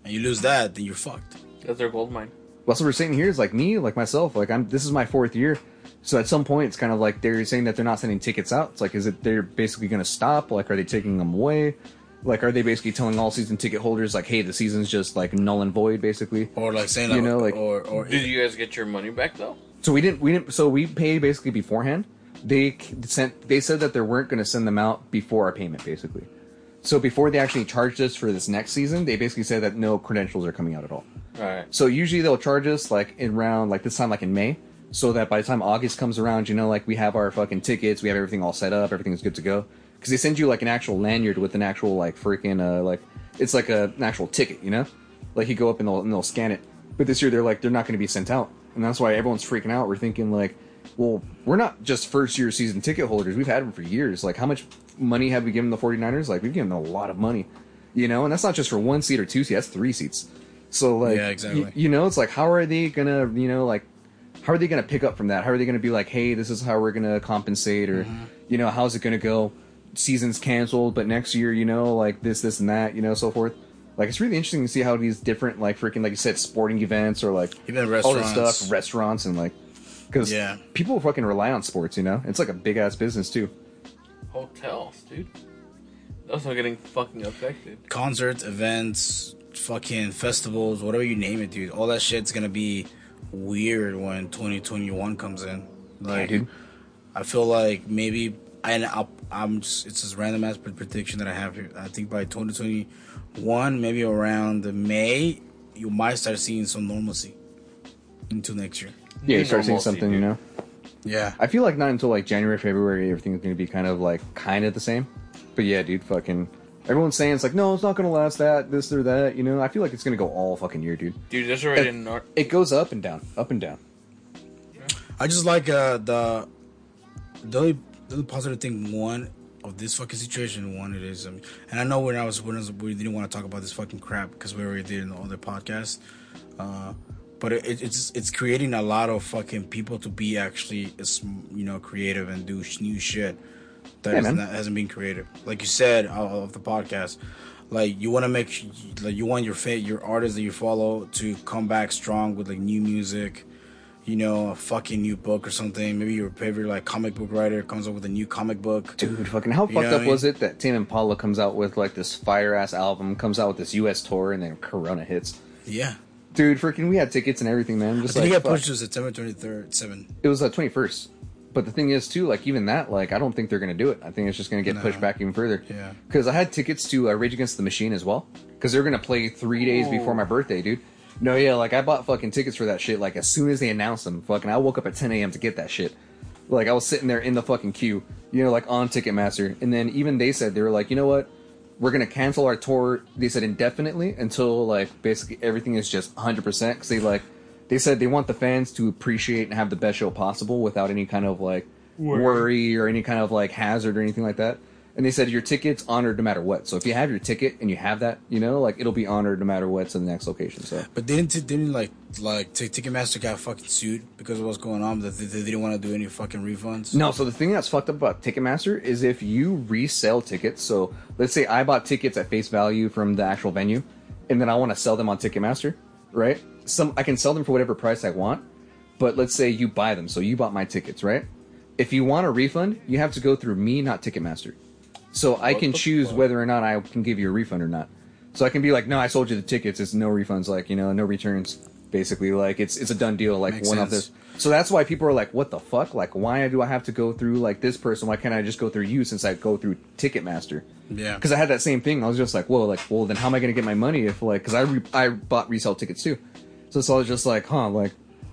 [SPEAKER 2] And you lose that, then you're fucked.
[SPEAKER 4] That's their gold mine.
[SPEAKER 3] Well, that's what we're saying here is like me, like myself, like I'm. This is my fourth year, so at some point it's kind of like they're saying that they're not sending tickets out. It's like, is it they're basically going to stop? Like, are they taking them away? Like, are they basically telling all season ticket holders like, hey, the season's just like null and void, basically?
[SPEAKER 2] Or like saying,
[SPEAKER 3] You
[SPEAKER 2] like,
[SPEAKER 3] know, like-
[SPEAKER 2] or or
[SPEAKER 4] Did you guys get your money back though?
[SPEAKER 3] So we didn't. We didn't. So we paid basically beforehand. They sent. They said that they weren't going to send them out before our payment, basically. So before they actually charged us for this next season, they basically said that no credentials are coming out at all.
[SPEAKER 4] Right.
[SPEAKER 3] So usually they'll charge us like in round like this time like in May, so that by the time August comes around, you know, like we have our fucking tickets, we have everything all set up, everything's good to go. Because they send you like an actual lanyard with an actual like freaking uh like it's like a, an actual ticket, you know, like you go up and they'll and they'll scan it. But this year they're like they're not going to be sent out, and that's why everyone's freaking out. We're thinking like, well, we're not just first year season ticket holders. We've had them for years. Like how much money have we given the 49ers? Like we've given them a lot of money, you know, and that's not just for one seat or two seats. That's three seats. So like,
[SPEAKER 2] Yeah, exactly.
[SPEAKER 3] y- you know, it's like, how are they gonna, you know, like, how are they gonna pick up from that? How are they gonna be like, hey, this is how we're gonna compensate, or,
[SPEAKER 2] Mm-hmm.
[SPEAKER 3] you know, how's it gonna go? Season's canceled, but next year, you know, like this, this, and that, you know, so forth. Like, it's really interesting to see how these different, like, freaking, like you said, sporting events or like
[SPEAKER 2] Even
[SPEAKER 3] all this
[SPEAKER 2] restaurants.
[SPEAKER 3] stuff, restaurants, and like, because
[SPEAKER 2] Yeah.
[SPEAKER 3] people fucking rely on sports, you know, it's like a big ass business too.
[SPEAKER 4] Hotels, dude. Those are getting fucking affected.
[SPEAKER 2] concerts, events, fucking festivals, whatever you name it, dude. All that shit's gonna be weird when 2021 comes in. Like,
[SPEAKER 3] dude.
[SPEAKER 2] I feel like maybe, and I'll, I'm just, it's this random ass prediction that I have here. I think by 2021, maybe around May, you might start seeing some normalcy into next year.
[SPEAKER 3] Yeah, you
[SPEAKER 4] New
[SPEAKER 3] start seeing
[SPEAKER 4] normalcy,
[SPEAKER 3] something, you know.
[SPEAKER 2] Yeah.
[SPEAKER 3] I feel like not until like January, February, everything's gonna be kind of like kind of the same. But yeah, dude, fucking everyone's saying it's like no, it's not gonna last that, this or that. You know, I feel like it's gonna go all fucking year, dude.
[SPEAKER 4] Dude, that's already
[SPEAKER 3] It-
[SPEAKER 4] in North.
[SPEAKER 3] It goes up and down, up and down.
[SPEAKER 2] I just like uh, the the only, the only positive thing one of this fucking situation. One, it is, um, and I know when I was when I was, we didn't want to talk about this fucking crap because we already did in the other podcast. Uh, but it, it's it's creating a lot of fucking people to be actually you know creative and do new shit that
[SPEAKER 3] Yeah,
[SPEAKER 2] not, hasn't been created. Like you said uh, of the podcast, like you want to make like you want your fa- your artists that you follow to come back strong with like new music you know, a fucking new book or something. Maybe your favorite like comic book writer comes up with a new comic book.
[SPEAKER 3] Dude, fucking how
[SPEAKER 2] You
[SPEAKER 3] fucked up
[SPEAKER 2] I
[SPEAKER 3] was it that Tame Impala comes out with like this fire ass album, comes out with this U.S. tour, and then Corona hits.
[SPEAKER 2] Yeah.
[SPEAKER 3] Dude, freaking, we had tickets and everything, man.
[SPEAKER 2] I think
[SPEAKER 3] like
[SPEAKER 2] he got pushed to September 23rd, 7.
[SPEAKER 3] It was uh, twenty first. But the thing is, too, like even that, like I don't think they're gonna do it. I think it's just gonna get
[SPEAKER 2] No.
[SPEAKER 3] pushed back even further.
[SPEAKER 2] Yeah.
[SPEAKER 3] Because I had tickets to uh, Rage Against the Machine as well. Because they're gonna play three days before my birthday, dude. No, yeah, like I bought fucking tickets for that shit. Like as soon as they announced them, fucking, I woke up at 10 a.m. to get that shit. Like I was sitting there in the fucking queue, you know, like on Ticketmaster, and then even they said they were like, you know what, we're gonna cancel our tour. They said indefinitely until like basically everything is just 100 percent because they like they said they want the fans to appreciate and have the best show possible without any kind of like worry, or any kind of like hazard or anything like that. And they said your ticket's honored no matter what. So if you have your ticket and you have that, you know, like it'll be honored no matter what's in the next location. So
[SPEAKER 2] But didn't didn't like like T- Ticketmaster got fucking sued because of what's going on? That they, they didn't want to do any fucking refunds.
[SPEAKER 3] No, so the thing that's fucked up about Ticketmaster is if you resell tickets. So let's say I bought tickets at face value from the actual venue, and then I want to sell them on Ticketmaster, right? Some I can sell them for whatever price I want, but let's say you buy them. So you bought my tickets, right? If you want a refund, you have to go through me, not Ticketmaster. So I can choose whether or not I can give you a refund or not. So I can be like, no, I sold you the tickets. It's no refunds, like you know, no returns. Basically, like it's it's a done deal. Like
[SPEAKER 2] Makes
[SPEAKER 3] one off
[SPEAKER 2] sense.
[SPEAKER 3] this. So that's why people are like, what the fuck? Like, why do I have to go through like this person? Why can't I just go through you since I go through Ticketmaster?
[SPEAKER 2] Yeah.
[SPEAKER 3] Because I had that same thing. I was just like, whoa, like, well, then how am I gonna get my money if like, because I re- I bought resale tickets too. So it's all just like, huh, like.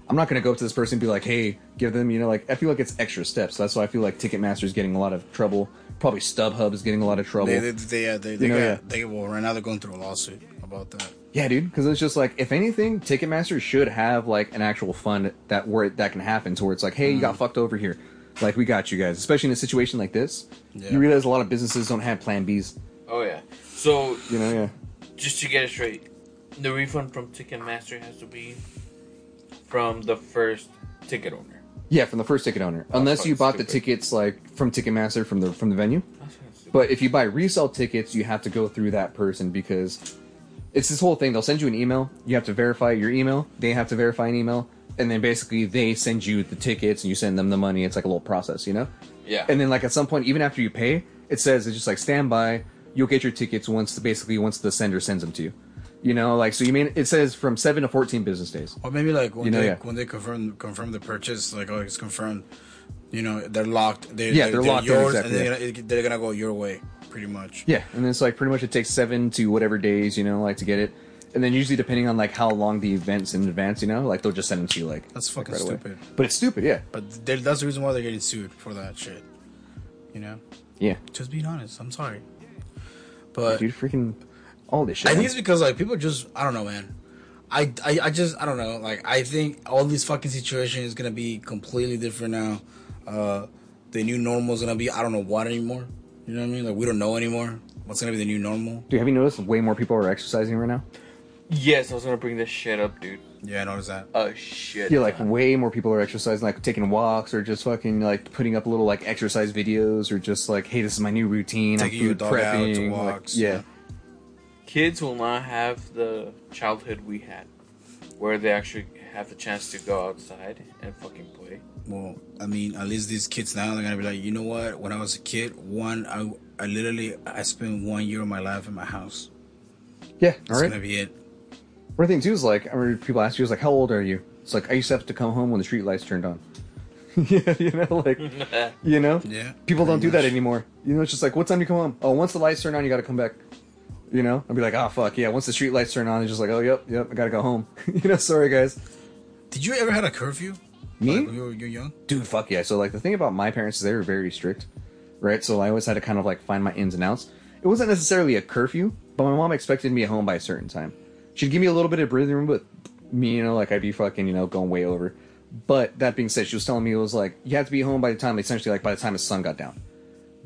[SPEAKER 3] I'm not gonna go up to this person and be like, "Hey, give them," you know, like I feel like it's extra steps. That's why I feel like Ticketmaster is getting a lot of trouble. Probably StubHub is getting a lot of trouble.
[SPEAKER 2] They they they, uh, they, they,
[SPEAKER 3] You know,
[SPEAKER 2] got,
[SPEAKER 3] yeah.
[SPEAKER 2] they well right now they're going through a lawsuit about that.
[SPEAKER 3] Yeah, dude, because it's just like if anything, Ticketmaster should have like an actual fund that where that can happen to where it's like, hey, you got mm. fucked over here, like we got you guys. Especially in a situation like this,
[SPEAKER 2] Yeah.
[SPEAKER 3] you realize a lot of businesses don't have Plan Bs.
[SPEAKER 4] Oh yeah. So
[SPEAKER 3] You know, yeah.
[SPEAKER 4] just to get it straight, the refund from Ticketmaster has to be from the first ticket owner.
[SPEAKER 3] Yeah, from the first ticket owner, unless you
[SPEAKER 4] fucking
[SPEAKER 3] bought the
[SPEAKER 4] stupid.
[SPEAKER 3] tickets like from Ticketmaster from the from the venue.
[SPEAKER 4] That's kinda stupid.
[SPEAKER 3] But if you buy resale tickets, you have to go through that person because it's this whole thing. They'll send you an email. You have to verify your email. They have to verify an email, and then basically they send you the tickets and you send them the money. It's like a little process, you know.
[SPEAKER 4] yeah.
[SPEAKER 3] And then like at some point, even after you pay, it says it's just like stand by. You'll get your tickets once the, basically once the sender sends them to you. You know, like so you mean it says from seven to fourteen business days.
[SPEAKER 2] Or maybe like when
[SPEAKER 3] You know,
[SPEAKER 2] they
[SPEAKER 3] yeah.
[SPEAKER 2] when they confirm confirm the purchase, like oh it's confirmed. You know they're locked. They're,
[SPEAKER 3] Yeah, they're locked
[SPEAKER 2] yours,
[SPEAKER 3] exactly,
[SPEAKER 2] and they're gonna, they're gonna go your way, pretty much.
[SPEAKER 3] Yeah, and then it's like pretty much it takes seven to whatever days, you know, like to get it. And then usually depending on like how long the event's in advance, you know, like they'll just send it to you like
[SPEAKER 2] That's
[SPEAKER 3] like,
[SPEAKER 2] fucking
[SPEAKER 3] right away.
[SPEAKER 2] stupid.
[SPEAKER 3] But it's stupid, yeah.
[SPEAKER 2] But that's the reason why they're getting sued for that shit. You know,
[SPEAKER 3] Yeah.
[SPEAKER 2] just being honest. I'm sorry, but
[SPEAKER 3] Dude, freaking all this shit.
[SPEAKER 2] I think it's because like people just I don't know, man. I, I I just I don't know. Like I think all these fucking situation is gonna be completely different now. Uh, the new normal is gonna be I don't know what anymore. You know what I mean? Like we don't know anymore. What's gonna be the new normal?
[SPEAKER 3] Dude, have you noticed way more people are exercising right now?
[SPEAKER 4] yes, I was gonna bring this shit up, dude.
[SPEAKER 2] Yeah, I noticed that.
[SPEAKER 4] Oh shit.
[SPEAKER 3] Yeah, like way more people are exercising, like taking walks or just fucking like putting up little like exercise videos or just like, hey, this is my new routine.
[SPEAKER 2] Taking
[SPEAKER 3] I'm
[SPEAKER 2] your
[SPEAKER 3] food
[SPEAKER 2] dog out to
[SPEAKER 3] prepping. like,
[SPEAKER 2] walks,
[SPEAKER 3] yeah.
[SPEAKER 2] yeah.
[SPEAKER 4] kids will not have the childhood we had, where they actually have the chance to go outside and fucking play.
[SPEAKER 2] Well, I mean, at least these kids now they're gonna be like, you know what? When I was a kid, one I I literally I spent one year of my life in my house.
[SPEAKER 3] Yeah,
[SPEAKER 2] That's
[SPEAKER 3] all right.
[SPEAKER 2] gonna be it.
[SPEAKER 3] One thing too is like, I remember people ask you, "Was like, how old are you?" It's like I used to have to come home when the street lights turned on. <laughs> yeah, you know, like, <laughs> you know,
[SPEAKER 2] Yeah,
[SPEAKER 3] people don't
[SPEAKER 2] pretty
[SPEAKER 3] do that anymore. You know, it's just like, what time do you come home? Oh, once the lights turn on, you got to come back. You know, I'd be like, oh fuck yeah. Once the street lights turn on, it's just like, oh yep, yep, I gotta go home. <laughs> you know, sorry guys.
[SPEAKER 2] Did you ever had a curfew?
[SPEAKER 3] Me?
[SPEAKER 2] Like, when you were, you were young.
[SPEAKER 3] Dude, fuck yeah. So like the thing about my parents is they were very strict, right? So I always had to kind of like find my ins and outs. It wasn't necessarily a curfew, but my mom expected me at home by a certain time. She'd give me a little bit of breathing room, but me, you know, like I'd be fucking, you know, going way over. But that being said, she was telling me it was like you had to be home by the time, essentially, like by the time the sun got down.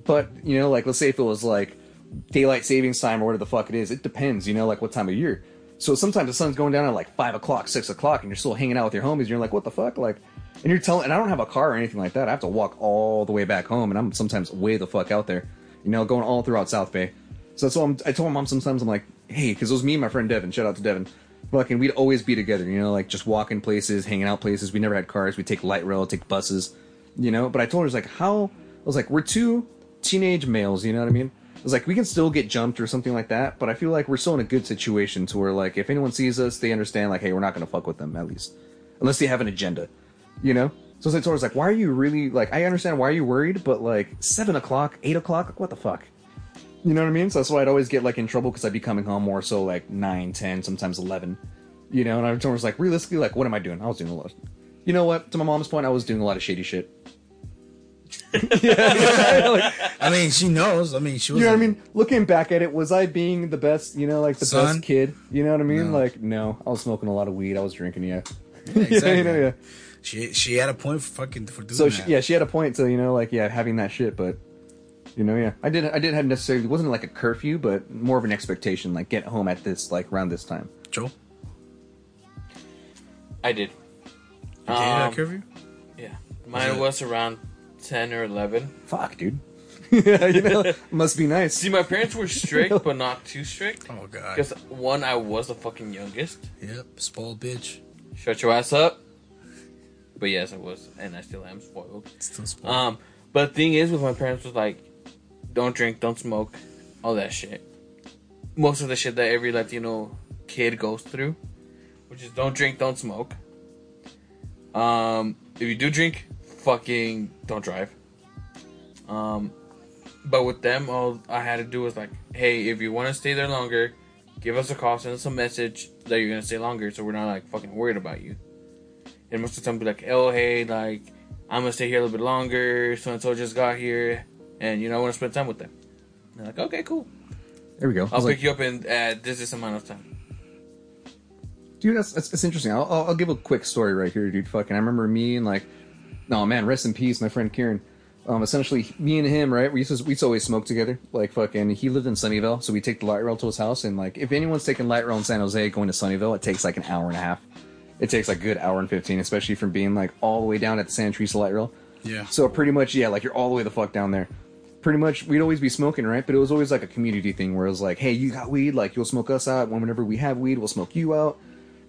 [SPEAKER 3] But you know, like let's say if it was like daylight savings time or whatever the fuck it is, it depends, you know, like what time of year. So sometimes the sun's going down at like five o'clock, six o'clock, and you're still hanging out with your homies. And you're like, what the fuck, like, and you're telling, and I don't have a car or anything like that. I have to walk all the way back home, and I'm sometimes way the fuck out there, you know, going all throughout South Bay. So that's I'm, I told my mom sometimes I'm like, hey, because it was me and my friend Devin. Shout out to Devin. Fucking, we'd always be together, you know, like just walking places, hanging out places. We never had cars. We take light rail, take buses, you know. But I told her, I was like, how? I was like, we're two teenage males, you know what I mean? I was like, we can still get jumped or something like that, but I feel like we're still in a good situation to where, like, if anyone sees us, they understand, like, hey, we're not gonna fuck with them at least, unless they have an agenda, you know. So I told her, I like, why are you really like? I understand why you're worried, but like seven o'clock, eight o'clock, like, what the fuck? You know what I mean? So that's why I'd always get like in trouble because I'd be coming home more so like nine, ten, sometimes eleven. You know, and I was like, realistically, like, what am I doing? I was doing a lot. Of, you know what? To my mom's point, I was doing a lot of shady shit. <laughs>
[SPEAKER 2] I mean, she knows. I mean, she was.
[SPEAKER 3] You know what I mean? Looking back at it, was I being the best? You know, like the
[SPEAKER 2] Son?
[SPEAKER 3] best kid? You know what I mean?
[SPEAKER 2] No.
[SPEAKER 3] Like, no, I was smoking a lot of weed. I was drinking. Yeah, <laughs>
[SPEAKER 2] Yeah, exactly. <laughs>
[SPEAKER 3] know, yeah.
[SPEAKER 2] She she had a point for fucking for doing
[SPEAKER 3] So
[SPEAKER 2] that.
[SPEAKER 3] she, yeah, she had a point to you know like yeah having that shit, but you know yeah I didn't I didn't have necessarily it wasn't like a curfew, but more of an expectation like get home at this like around this time.
[SPEAKER 2] Joe,
[SPEAKER 4] I did.
[SPEAKER 2] you um, had a curfew?
[SPEAKER 4] Yeah, mine was around ten or eleven.
[SPEAKER 3] Fuck, dude. yeah, <laughs> you know, must be nice.
[SPEAKER 4] See, my parents were strict, <laughs> but not too strict.
[SPEAKER 2] Oh god.
[SPEAKER 4] Because one, I was the fucking youngest.
[SPEAKER 2] Yep, spoiled bitch.
[SPEAKER 4] Shut your ass up. But yes, I was, and I still am spoiled.
[SPEAKER 2] Still spoiled.
[SPEAKER 4] Um, but the thing is, with my parents was like, don't drink, don't smoke, all that shit. Most of the shit that every Latino kid goes through, which is don't drink, don't smoke. Um, if you do drink, fucking don't drive. Um, but with them, all I had to do was like, hey, if you want to stay there longer, give us a call, send us a message that you're gonna stay longer, so we're not like fucking worried about you. And most of the time, be like, oh hey, like I'm gonna stay here a little bit longer. So and so just got here, and you know I want to spend time with them. And they're like, okay, cool.
[SPEAKER 3] There we go.
[SPEAKER 4] I'll pick
[SPEAKER 3] like,
[SPEAKER 4] you up in at this this amount of time.
[SPEAKER 3] dude, that's, that's, that's interesting. I'll, I'll, I'll give a quick story right here, dude. Fucking, I remember me and like, no man, rest in peace, my friend Kieran. Um, essentially, me and him, right? We used to we used to always smoke together. Like fucking, he lived in Sunnyvale, so we take the light rail to his house, and like, if anyone's taking light rail in San Jose going to Sunnyvale, it takes like an hour and a half. It takes like a good hour and fifteen, especially from being like all the way down at the Santa Teresa light rail.
[SPEAKER 2] yeah.
[SPEAKER 3] So pretty much, yeah, like you're all the way the fuck down there. Pretty much, we'd always be smoking, right? But it was always like a community thing where it was like, hey, you got weed, like you'll smoke us out. Whenever we have weed, we'll smoke you out.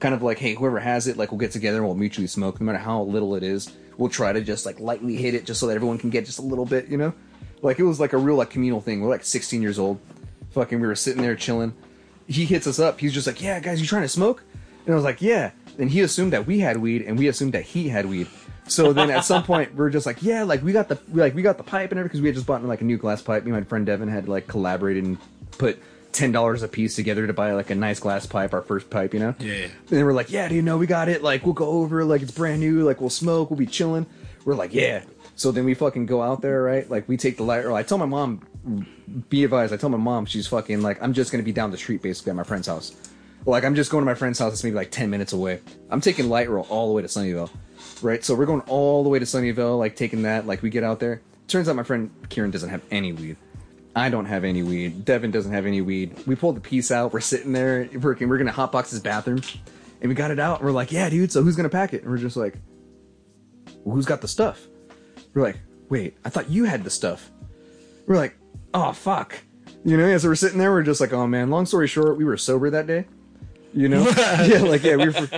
[SPEAKER 3] Kind of like, hey, whoever has it, like we'll get together and we'll mutually smoke, no matter how little it is. We'll try to just like lightly hit it, just so that everyone can get just a little bit, you know? Like it was like a real like communal thing. We're like 16 years old, fucking. We were sitting there chilling. He hits us up. He's just like, yeah, guys, you trying to smoke? And I was like, yeah. And he assumed that we had weed, and we assumed that he had weed. So then at some point we are just like, yeah, like we got the we, like we got the pipe and everything because we had just bought like a new glass pipe. Me and my friend Devin had like collaborated and put ten dollars a piece together to buy like a nice glass pipe, our first pipe, you know.
[SPEAKER 2] Yeah.
[SPEAKER 3] And then we're like, yeah, do you know we got it. Like we'll go over, like it's brand new, like we'll smoke, we'll be chilling. We're like, yeah. So then we fucking go out there, right? Like we take the light. Or I tell my mom, be advised. I tell my mom she's fucking like I'm just gonna be down the street basically at my friend's house. Like I'm just going to my friend's house. It's maybe like ten minutes away. I'm taking light rail all the way to Sunnyvale, right? So we're going all the way to Sunnyvale, like taking that. Like we get out there. Turns out my friend Kieran doesn't have any weed. I don't have any weed. Devin doesn't have any weed. We pulled the piece out. We're sitting there working. We're gonna hotbox his bathroom, and we got it out. And we're like, yeah, dude. So who's gonna pack it? And we're just like, well, who's got the stuff? We're like, wait, I thought you had the stuff. We're like, oh fuck. You know, yeah, so we're sitting there, we're just like, oh man, long story short, we were sober that day. You know? <laughs> yeah, like yeah, we were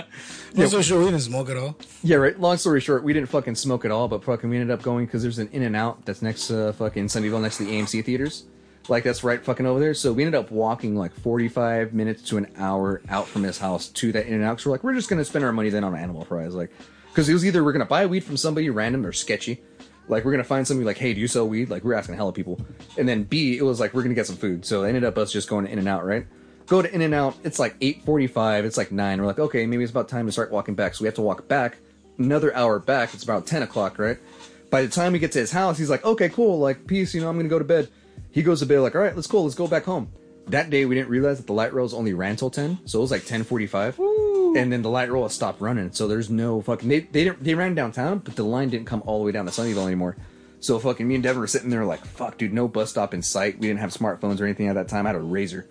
[SPEAKER 2] I'm so sure we didn't smoke at all.
[SPEAKER 3] Yeah, right. Long story short, we didn't fucking smoke at all, but fucking we ended up going because there's an In and Out that's next to uh, fucking Sunnyvale, next to the AMC theaters. Like that's right fucking over there. So we ended up walking like 45 minutes to an hour out from his house to that In and Out. Because we're like, we're just gonna spend our money then on animal fries, like, because it was either we're gonna buy weed from somebody random or sketchy, like we're gonna find somebody like, hey, do you sell weed? Like we're asking hella people, and then B, it was like we're gonna get some food. So it ended up us just going to In and Out, right? Go to In and Out. It's like 8:45. It's like nine. We're like, okay, maybe it's about time to start walking back. So we have to walk back another hour back. It's about 10 o'clock, right? By the time we get to his house, he's like, okay, cool, like peace. You know, I'm gonna go to bed. He goes to bed like, all right, let's go, let's go back home. That day we didn't realize that the light rails only ran till 10, so it was like 10:45, and then the light rail stopped running. So there's no fucking they they didn't they ran downtown, but the line didn't come all the way down to Sunnyvale anymore. So fucking me and Devin were sitting there like, fuck, dude, no bus stop in sight. We didn't have smartphones or anything at that time. I had a Razr,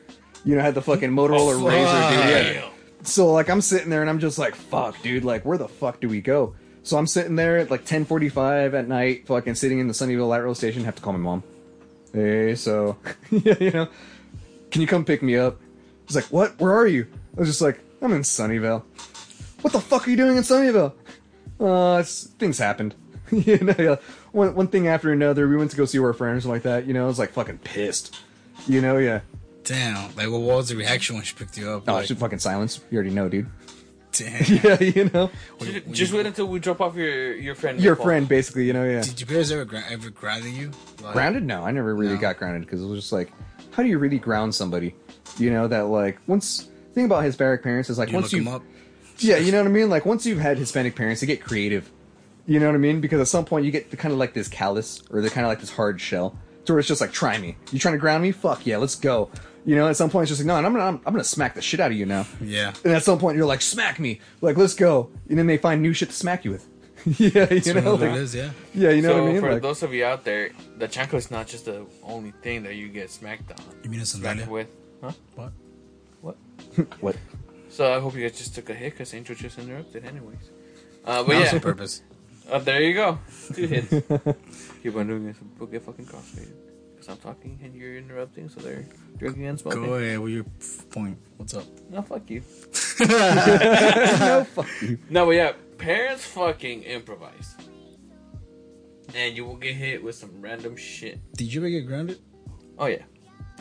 [SPEAKER 3] you know, I had the fucking Motorola
[SPEAKER 2] Oh,
[SPEAKER 3] Razr, dude. Yeah. So like I'm sitting there and I'm just like, fuck, dude, like where the fuck do we go? So I'm sitting there at like 10:45 at night, fucking sitting in the Sunnyvale light rail station. Have to call my mom. Hey, so <laughs> yeah, you know, can you come pick me up? He's like, what? Where are you? I was just like, I'm in Sunnyvale. What the fuck are you doing in Sunnyvale? Uh, things happened. <laughs> you know, yeah. one one thing after another. We went to go see our friends and like that. You know, I was like fucking pissed. You know, yeah.
[SPEAKER 2] Damn. Like, what was the reaction when she picked you up?
[SPEAKER 3] Oh,
[SPEAKER 2] like,
[SPEAKER 3] she fucking silence. You already know, dude.
[SPEAKER 2] Damn. <laughs>
[SPEAKER 3] yeah, you know,
[SPEAKER 4] Just, just wait until we drop off your your friend.
[SPEAKER 3] your
[SPEAKER 4] Nicole.
[SPEAKER 3] friend, basically, you know, yeah.
[SPEAKER 2] Did your parents ever gra- ever grounded you? Like,
[SPEAKER 3] Grounded? No, I never really
[SPEAKER 2] No.
[SPEAKER 3] got grounded because it was just like, how do you really ground somebody? You know that like once. Thing about Hispanic parents is like
[SPEAKER 2] You
[SPEAKER 3] once
[SPEAKER 2] look
[SPEAKER 3] you
[SPEAKER 2] them up.
[SPEAKER 3] Yeah, you know what I mean? Like once you've had Hispanic parents, they get creative. You know what I mean? Because at some point you get kind of like this callous or they're kind of like this hard shell. To where it's just like, try me. You trying to ground me? Fuck yeah, let's go. You know, at some point it's just like, no, I'm gonna, I'm, I'm gonna smack the shit out of you now.
[SPEAKER 2] Yeah.
[SPEAKER 3] And at some point you're like, smack me. Like, let's go. And then they find new shit to smack you with. <laughs> yeah, you know,
[SPEAKER 2] what it
[SPEAKER 3] like-
[SPEAKER 2] is, yeah.
[SPEAKER 3] yeah, you know
[SPEAKER 4] so
[SPEAKER 3] what I mean?
[SPEAKER 4] for
[SPEAKER 3] Like,
[SPEAKER 4] those of you out there, the chancla is not just the only thing that you get smacked on.
[SPEAKER 2] You mean a
[SPEAKER 4] Smacked
[SPEAKER 2] sandalia?
[SPEAKER 4] with, huh?
[SPEAKER 2] What?
[SPEAKER 4] What? <laughs>
[SPEAKER 3] what?
[SPEAKER 4] So I hope you guys just took a hit because Angel just interrupted, anyways. Uh, but
[SPEAKER 2] That was
[SPEAKER 4] yeah,
[SPEAKER 2] on purpose.
[SPEAKER 4] uh, <laughs> there you go, two hits. Keep on doing this, we'll get fucking crossfaded. Because I'm talking and you're interrupting, so they're drinking and smoking.
[SPEAKER 2] Go ahead with your f- point. What's up?
[SPEAKER 4] No, fuck you. <laughs>
[SPEAKER 3] no, fuck you.
[SPEAKER 4] No, but yeah, parents fucking improvise. And you will get hit with some random shit.
[SPEAKER 2] Did you ever get grounded?
[SPEAKER 4] Oh, yeah.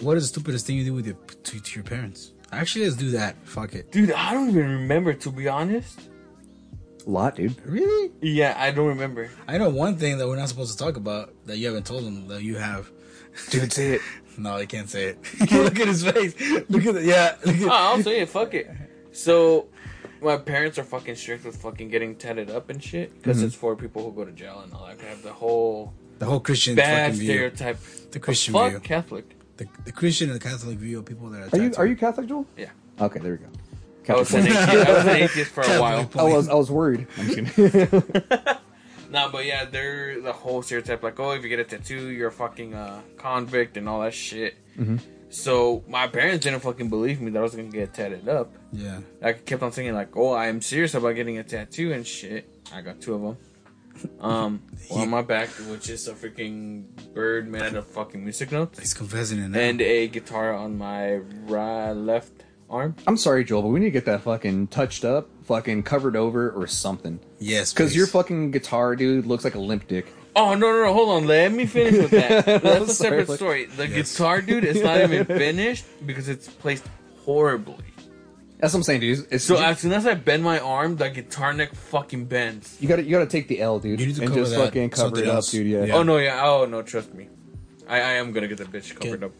[SPEAKER 2] What is the stupidest thing you do with your to, to your parents? Actually, let's do that. Fuck it.
[SPEAKER 4] Dude, I don't even remember, to be honest.
[SPEAKER 3] A lot, dude.
[SPEAKER 2] Really?
[SPEAKER 4] Yeah, I don't remember.
[SPEAKER 2] I know one thing that we're not supposed to talk about that you haven't told them that you have.
[SPEAKER 3] Dude, say it. <laughs>
[SPEAKER 2] No, I can't say it. <laughs> look at his face. Look at the yeah. Look at,
[SPEAKER 4] Oh, I'll say it. Fuck it. So, my parents are fucking strict with fucking getting tatted up and shit because mm-hmm. it's for people who go to jail and all that. They have the whole
[SPEAKER 2] the whole Christian
[SPEAKER 4] bad
[SPEAKER 2] fucking view.
[SPEAKER 4] stereotype.
[SPEAKER 2] The Christian
[SPEAKER 4] Fuck
[SPEAKER 2] view.
[SPEAKER 4] Catholic.
[SPEAKER 2] The, the Christian and the Catholic view of people that are.
[SPEAKER 3] Are you are you Catholic, Joel?
[SPEAKER 4] Yeah.
[SPEAKER 3] Okay, there we go.
[SPEAKER 4] I was, an atheist, I was an atheist for a
[SPEAKER 2] Catholic
[SPEAKER 4] while.
[SPEAKER 2] point.
[SPEAKER 3] I was I was worried. <laughs> I'm just kidding.
[SPEAKER 4] No, but yeah, they're the whole stereotype like, oh, if you get a tattoo, you're a fucking uh, convict and all that shit.
[SPEAKER 2] Mm-hmm.
[SPEAKER 4] So my parents didn't fucking believe me that I was gonna get tatted up.
[SPEAKER 2] Yeah.
[SPEAKER 4] I kept on saying like, oh, I am serious about getting a tattoo and shit. I got two of them. Um, one <laughs> on my back, which is a freaking bird made out of fucking music notes,
[SPEAKER 2] He's confessing it now.
[SPEAKER 4] and a guitar on my right left arm.
[SPEAKER 3] I'm sorry, Joel, but we need to get that fucking touched up, fucking covered over, or something.
[SPEAKER 2] yes,
[SPEAKER 3] Because your fucking guitar, dude, looks like a limp dick.
[SPEAKER 4] Oh no no no! Hold on, let me finish with that. <laughs> That's a
[SPEAKER 3] sorry,
[SPEAKER 4] separate
[SPEAKER 3] like-
[SPEAKER 4] story. The
[SPEAKER 2] Yes.
[SPEAKER 4] guitar, dude, is not even <laughs> finished because it's placed horribly.
[SPEAKER 3] That's what I'm saying, dude. It's,
[SPEAKER 4] So
[SPEAKER 3] you,
[SPEAKER 4] as soon as I bend my arm, the guitar neck fucking bends.
[SPEAKER 3] you gotta you gotta take the L, dude,
[SPEAKER 2] You need to
[SPEAKER 3] and just
[SPEAKER 2] that
[SPEAKER 3] fucking cover
[SPEAKER 2] something
[SPEAKER 3] it up,
[SPEAKER 2] else.
[SPEAKER 3] dude. Yeah.
[SPEAKER 2] Yeah.
[SPEAKER 4] Oh no, yeah. Oh no, trust me. I, I am gonna get the bitch covered
[SPEAKER 2] Okay.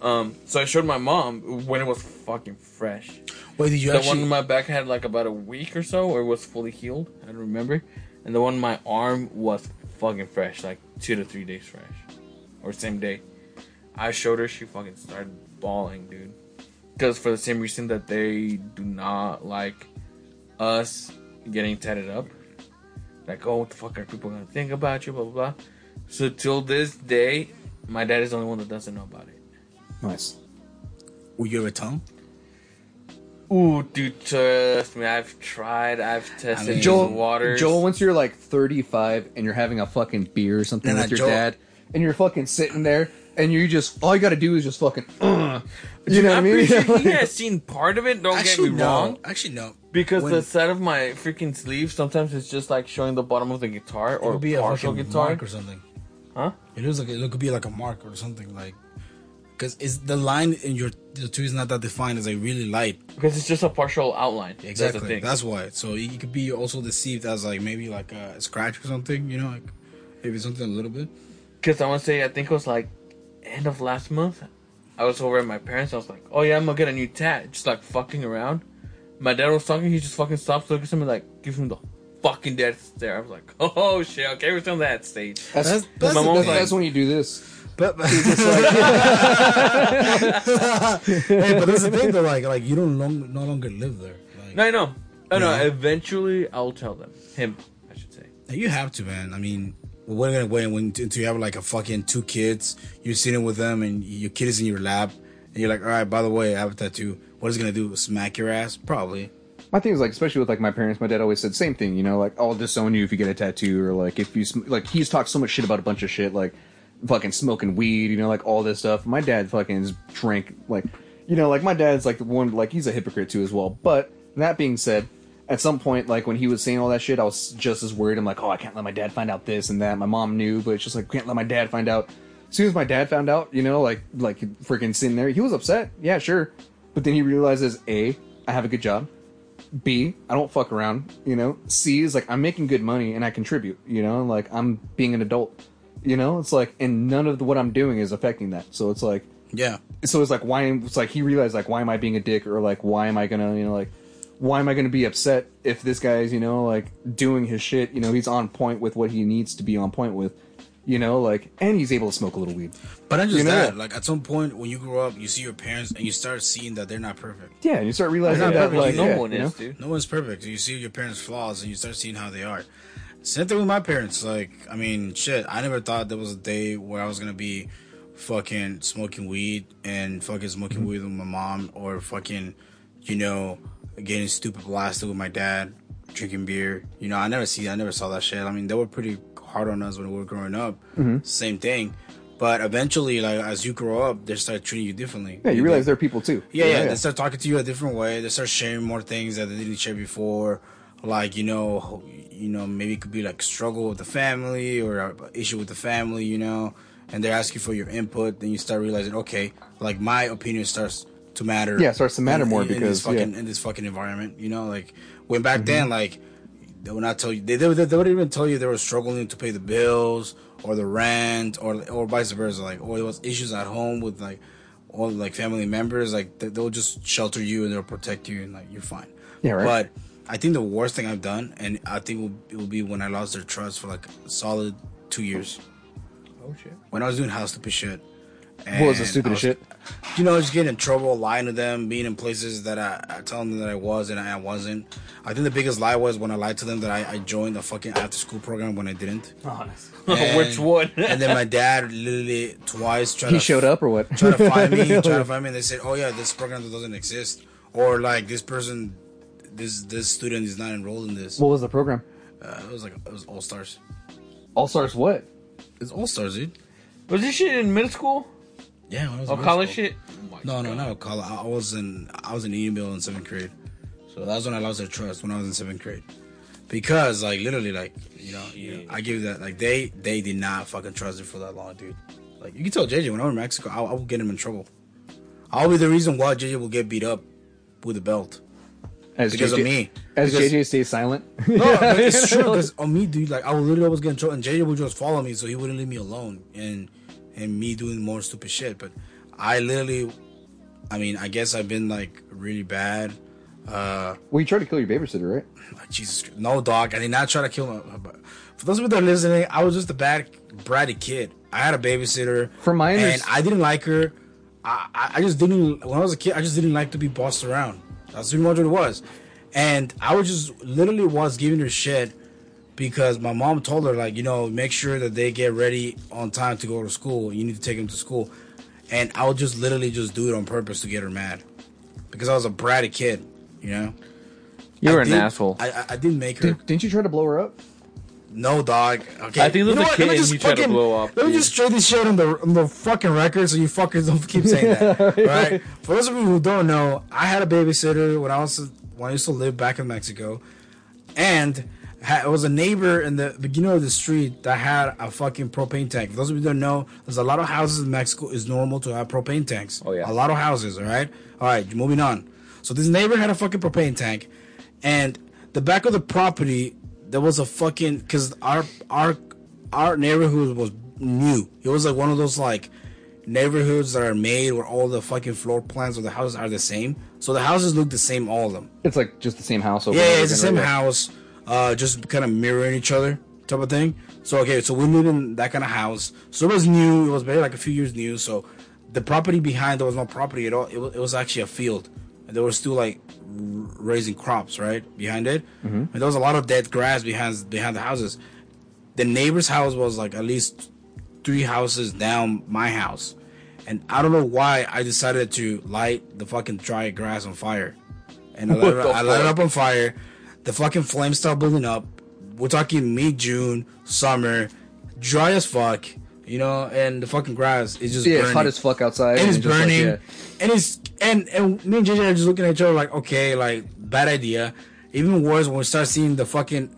[SPEAKER 4] up. Um, so I showed my mom when it was fucking fresh.
[SPEAKER 2] Wait, did you
[SPEAKER 4] the
[SPEAKER 2] actually?
[SPEAKER 4] one in my back had like about a week or so, or it was fully healed. I don't remember. And the one in my arm was fucking fresh, like two to three days fresh, or same day. I showed her, she fucking started bawling, dude. Because for the same reason that they do not like us getting tatted up. Like, oh, what the fuck are people gonna think about you? Blah blah blah. So till this day, my dad is the only one that doesn't know about it.
[SPEAKER 3] Nice.
[SPEAKER 2] Will you ever him?
[SPEAKER 4] Ooh, dude, trust me, I've tried, I've tested
[SPEAKER 2] mean-
[SPEAKER 4] these
[SPEAKER 3] Joel,
[SPEAKER 4] waters.
[SPEAKER 3] Joel, once you're like 35 and you're having a fucking beer or something
[SPEAKER 2] Nah,
[SPEAKER 3] with your
[SPEAKER 2] Joel-
[SPEAKER 3] dad, and you're fucking sitting there, and you just all you gotta do is just fucking, uh, you
[SPEAKER 4] Dude,
[SPEAKER 3] know what I mean?
[SPEAKER 4] pretty sure he has seen part of it. Don't
[SPEAKER 2] Actually,
[SPEAKER 4] get me
[SPEAKER 2] no.
[SPEAKER 4] wrong.
[SPEAKER 2] Actually, no.
[SPEAKER 4] Because
[SPEAKER 2] When-
[SPEAKER 4] the side of my freaking sleeve sometimes it's just like showing the bottom of the guitar
[SPEAKER 2] It
[SPEAKER 4] or
[SPEAKER 2] could be a
[SPEAKER 4] partial
[SPEAKER 2] fucking
[SPEAKER 4] guitar.
[SPEAKER 2] mark or something.
[SPEAKER 4] Huh?
[SPEAKER 2] It looks like it could be like a mark or something like. Because it's the line in your tattoo is not that defined. It's like really light.
[SPEAKER 4] Because it's just a partial outline.
[SPEAKER 2] Exactly.
[SPEAKER 4] That's.
[SPEAKER 2] That's why. So it could be also deceived as like maybe like a scratch or something. You know, like maybe something a little bit.
[SPEAKER 4] Because I want to say, I think it was like end of last month. I was over at my parents. I was like, oh yeah, I'm gonna get a new tat. Just like fucking around. My dad was talking. He just fucking stops, looks at me like, gives me the fucking death stare. I was like, <laughs> oh shit, okay, we're still on that stage.
[SPEAKER 3] That's,
[SPEAKER 2] That's-
[SPEAKER 3] that's,
[SPEAKER 4] my mom's
[SPEAKER 3] that's,
[SPEAKER 4] like-
[SPEAKER 3] that's when you do this.
[SPEAKER 2] But, <laughs> but <laughs> hey, but that's the thing though. Like like you don't long, no longer live there. Like,
[SPEAKER 4] No, I know. I know.
[SPEAKER 2] Yeah.
[SPEAKER 4] Eventually, I'll tell them. Him, I should say.
[SPEAKER 2] You have to, man. I mean, we're gonna wait when until you have like a fucking two kids. You're sitting with them, and your kid is in your lap, and you're like, all right. By the way, I have a tattoo. What is it gonna do? Smack your ass? Probably.
[SPEAKER 3] My thing is like, especially with like my parents, my dad always said same thing. You know, like I'll disown you if you get a tattoo, or like if you sm- like he's talked so much shit about a bunch of shit, like fucking smoking weed, you know, like all this stuff. My dad fucking drank like, you know, like my dad's like the one like he's a hypocrite too as well. But that being said, at some point, like when he was saying all that shit, I was just as worried. I'm like, oh, I can't let my dad find out this and that. My mom knew, but it's just like can't let my dad find out. As soon as my dad found out, you know, like like freaking sitting there, he was upset. Yeah, sure, but then he realizes a I have a good job B, I don't fuck around, you know. C is like I'm making good money and I contribute, you know, like I'm being an adult. You know, it's like and none of the, what I'm doing is affecting that. So it's like
[SPEAKER 2] Yeah.
[SPEAKER 3] so it's like why it's like he realized like why am I being a dick or like why am I gonna you know like why am I gonna be upset if this guy's you know like doing his shit you know he's on point with what he needs to be on point with you know like and he's able to smoke a little weed
[SPEAKER 2] But not just
[SPEAKER 3] You know
[SPEAKER 2] that.
[SPEAKER 3] that.
[SPEAKER 2] Like at some point when you grow up, you see your parents and you start seeing that they're not perfect.
[SPEAKER 3] yeah and you start realizing
[SPEAKER 4] Not
[SPEAKER 3] that
[SPEAKER 4] perfect,
[SPEAKER 3] like
[SPEAKER 4] no
[SPEAKER 3] yeah,
[SPEAKER 4] one
[SPEAKER 3] you know?
[SPEAKER 4] is, dude.
[SPEAKER 2] No one's perfect. You see your parents' flaws and you start seeing how they are. Same thing with my parents. Like, I mean, shit. I never thought there was a day where I was gonna be fucking smoking weed and fucking smoking weed with my mom or fucking, you know, getting stupid blasted with my dad, drinking beer. You know, I never see. I never saw that shit. I mean, they were pretty hard on us when we were growing up. Mm-hmm. Same thing. But eventually, like as you grow up, they start treating you differently.
[SPEAKER 3] yeah you realize they're people too
[SPEAKER 2] Yeah, yeah, They start talking to you a different way. They start sharing more things that they didn't share before. Like you know, you know, maybe it could be like struggle with the family or issue with the family. You know, and they're asking for your input. Then you start realizing, okay, like my opinion starts to matter.
[SPEAKER 3] Yeah, starts to matter
[SPEAKER 2] in-
[SPEAKER 3] more
[SPEAKER 2] in, in
[SPEAKER 3] because,
[SPEAKER 2] this fucking
[SPEAKER 3] yeah. Mm-hmm.
[SPEAKER 2] in this fucking environment. You know, like when back then, like they would not tell you. They, they, would- they would even tell you they were struggling to pay the bills or the rent or or vice versa. Like or there was issues at home with like all like family members. Like they, they'll just shelter you and they'll protect you and like you're fine.
[SPEAKER 3] Yeah, right.
[SPEAKER 2] But I think the worst thing I've done, and I think it will, it will be when I lost their trust for like a solid two years.
[SPEAKER 4] Oh shit.
[SPEAKER 2] When I was doing house stupid shit.
[SPEAKER 3] what was the
[SPEAKER 2] And I
[SPEAKER 3] stupidest
[SPEAKER 2] was-
[SPEAKER 3] shit
[SPEAKER 2] you know, just getting in trouble, lying to them, being in places that I, I telling them that I was and I wasn't. I think the biggest lie was when I lied to them that I, I joined the fucking after school program when I didn't. And- <laughs>
[SPEAKER 4] Which one?
[SPEAKER 2] and then my dad literally twice tried
[SPEAKER 3] he
[SPEAKER 2] to
[SPEAKER 3] showed up or what
[SPEAKER 2] try to find me, <laughs> try to find me, and they said, "Oh yeah, this program doesn't exist," or like this person, this this student is not enrolled in this.
[SPEAKER 3] what was the program
[SPEAKER 2] Uh, it was like it was All Stars.
[SPEAKER 3] All Stars what
[SPEAKER 2] It's All Stars, dude.
[SPEAKER 4] Was this shit in middle school
[SPEAKER 2] Yeah, when I was in
[SPEAKER 4] college
[SPEAKER 2] middle
[SPEAKER 4] shit? Oh
[SPEAKER 2] No, no, no. College. I was in I was in email in seventh grade, so that's when I lost their trust when I was in seventh grade, because like literally like you know, you know I give that like they they did not fucking trust it for that long, dude. Like you can tell JJ when I'm in Mexico, I, I will get him in trouble. I'll be the reason why JJ will get beat up with a belt
[SPEAKER 3] as
[SPEAKER 2] because
[SPEAKER 3] JJ,
[SPEAKER 2] of me.
[SPEAKER 3] as
[SPEAKER 2] Because-
[SPEAKER 3] JJ stays silent
[SPEAKER 2] No, <laughs> it's true because on me, dude. Like I would literally always get in trouble, and JJ would just follow me, so he wouldn't leave me alone, and and me doing more stupid shit. But I literally, I mean, I guess I've been like really bad. Uh,
[SPEAKER 3] well you tried to kill your babysitter right
[SPEAKER 2] like Jesus, Christ. no dog. I did not try to kill him. But for those of you that are listening, I was just a bad, bratty kid. I had a babysitter,
[SPEAKER 3] From my
[SPEAKER 2] and I didn't like her. I I just didn't. When I was a kid, I just didn't like to be bossed around. That's pretty much what it was. And I was just literally was giving her shit because my mom told her like, you know, make sure that they get ready on time to go to school. You need to take them to school. And I would just literally just do it on purpose to get her mad because I was a bratty kid. You know.
[SPEAKER 4] You were
[SPEAKER 2] I
[SPEAKER 4] an
[SPEAKER 2] did-
[SPEAKER 4] asshole.
[SPEAKER 2] I, I, I didn't make her.
[SPEAKER 3] Did, didn't you try to blow her up
[SPEAKER 2] No, dog. Okay.
[SPEAKER 4] I think there's
[SPEAKER 2] You know
[SPEAKER 4] a
[SPEAKER 2] what?
[SPEAKER 4] kid
[SPEAKER 2] Let me
[SPEAKER 4] and
[SPEAKER 2] just
[SPEAKER 4] you try to
[SPEAKER 2] fucking-
[SPEAKER 4] blow up,
[SPEAKER 2] Let me
[SPEAKER 4] dude.
[SPEAKER 2] just straight this shit on the on the fucking record, so you fuckers don't keep saying that. <laughs> right? For those of you who don't know, I had a babysitter when I was when I used to live back in Mexico, and ha- it was a neighbor in the beginning of the street that had a fucking propane tank. For those of you who don't know, there's a lot of houses in Mexico. It's normal to have propane tanks.
[SPEAKER 4] Oh, yeah.
[SPEAKER 2] a lot of houses. All right, all right. Moving on. So this neighbor had a fucking propane tank, and the back of the property there was a fucking because our our our neighborhood was new. It was like one of those like neighborhoods that are made where all the fucking floor plans of the houses are the same. So the houses look the same, all of them.
[SPEAKER 3] it's like just the same house over
[SPEAKER 2] Yeah,
[SPEAKER 3] over
[SPEAKER 2] it's the same
[SPEAKER 3] right?
[SPEAKER 2] house, uh, just kind of mirroring each other type of thing. So okay, so we lived in that kind of house. So it was new. It was maybe like a few years new. So the property behind there was no property at all. It was, it was actually a field, and there was still like r- raising crops right behind it. And there was a lot of dead grass behind behind the houses. The neighbor's house was like at least three houses down my house. And I don't know why I decided to light the fucking dry grass on fire. And I light, it, I light it up on fire. The fucking flames start building up. We're talking mid June, summer, dry as fuck, you know, and the fucking grass is just
[SPEAKER 3] yeah
[SPEAKER 2] burning
[SPEAKER 3] it's hot as fuck outside
[SPEAKER 2] and it's
[SPEAKER 3] just like,
[SPEAKER 2] burning,
[SPEAKER 3] yeah.
[SPEAKER 2] and it's and and me and JJ are just looking at each other like, okay, like bad idea. Even worse when we start seeing the fucking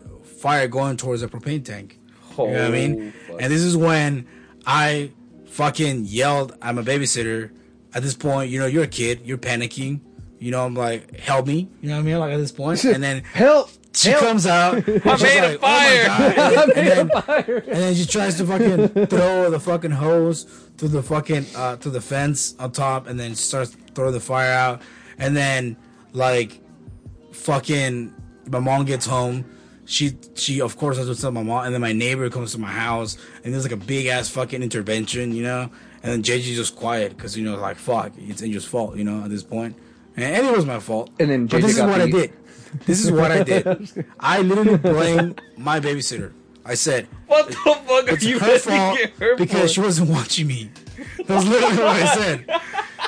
[SPEAKER 2] fire going towards the propane tank. Oh, you know what I oh, mean?
[SPEAKER 4] Oh, fuck.
[SPEAKER 2] And this is when I fucking yelled. I'm a babysitter. At this point, you know, you're a kid. You're panicking. You know, I'm like, help me. You know what I mean? Like at this point, and then
[SPEAKER 3] Help!
[SPEAKER 2] She
[SPEAKER 3] Help!
[SPEAKER 2] comes out. <laughs> I
[SPEAKER 4] made a fire." <laughs>
[SPEAKER 2] and, then, and then she tries to fucking <laughs> throw the fucking hose through the fucking uh, through the fence on top, and then starts throwing the fire out. And then like fucking my mom gets home. She she of course has to tell my mom, and then my neighbor comes to my house, and there's like a big ass fucking intervention, you know. And then JJ's just quiet because you know like fuck, it's Angel's fault, you know, at this point. And, and it was my fault.
[SPEAKER 3] And then
[SPEAKER 2] but
[SPEAKER 3] JJ
[SPEAKER 2] this is
[SPEAKER 3] got
[SPEAKER 2] what I did. This is what I did. <laughs> I literally blamed my babysitter. I said
[SPEAKER 4] What the fuck are
[SPEAKER 2] it's
[SPEAKER 4] you
[SPEAKER 2] her fault
[SPEAKER 4] her
[SPEAKER 2] because
[SPEAKER 4] for?
[SPEAKER 2] she wasn't watching me. That's literally what I said.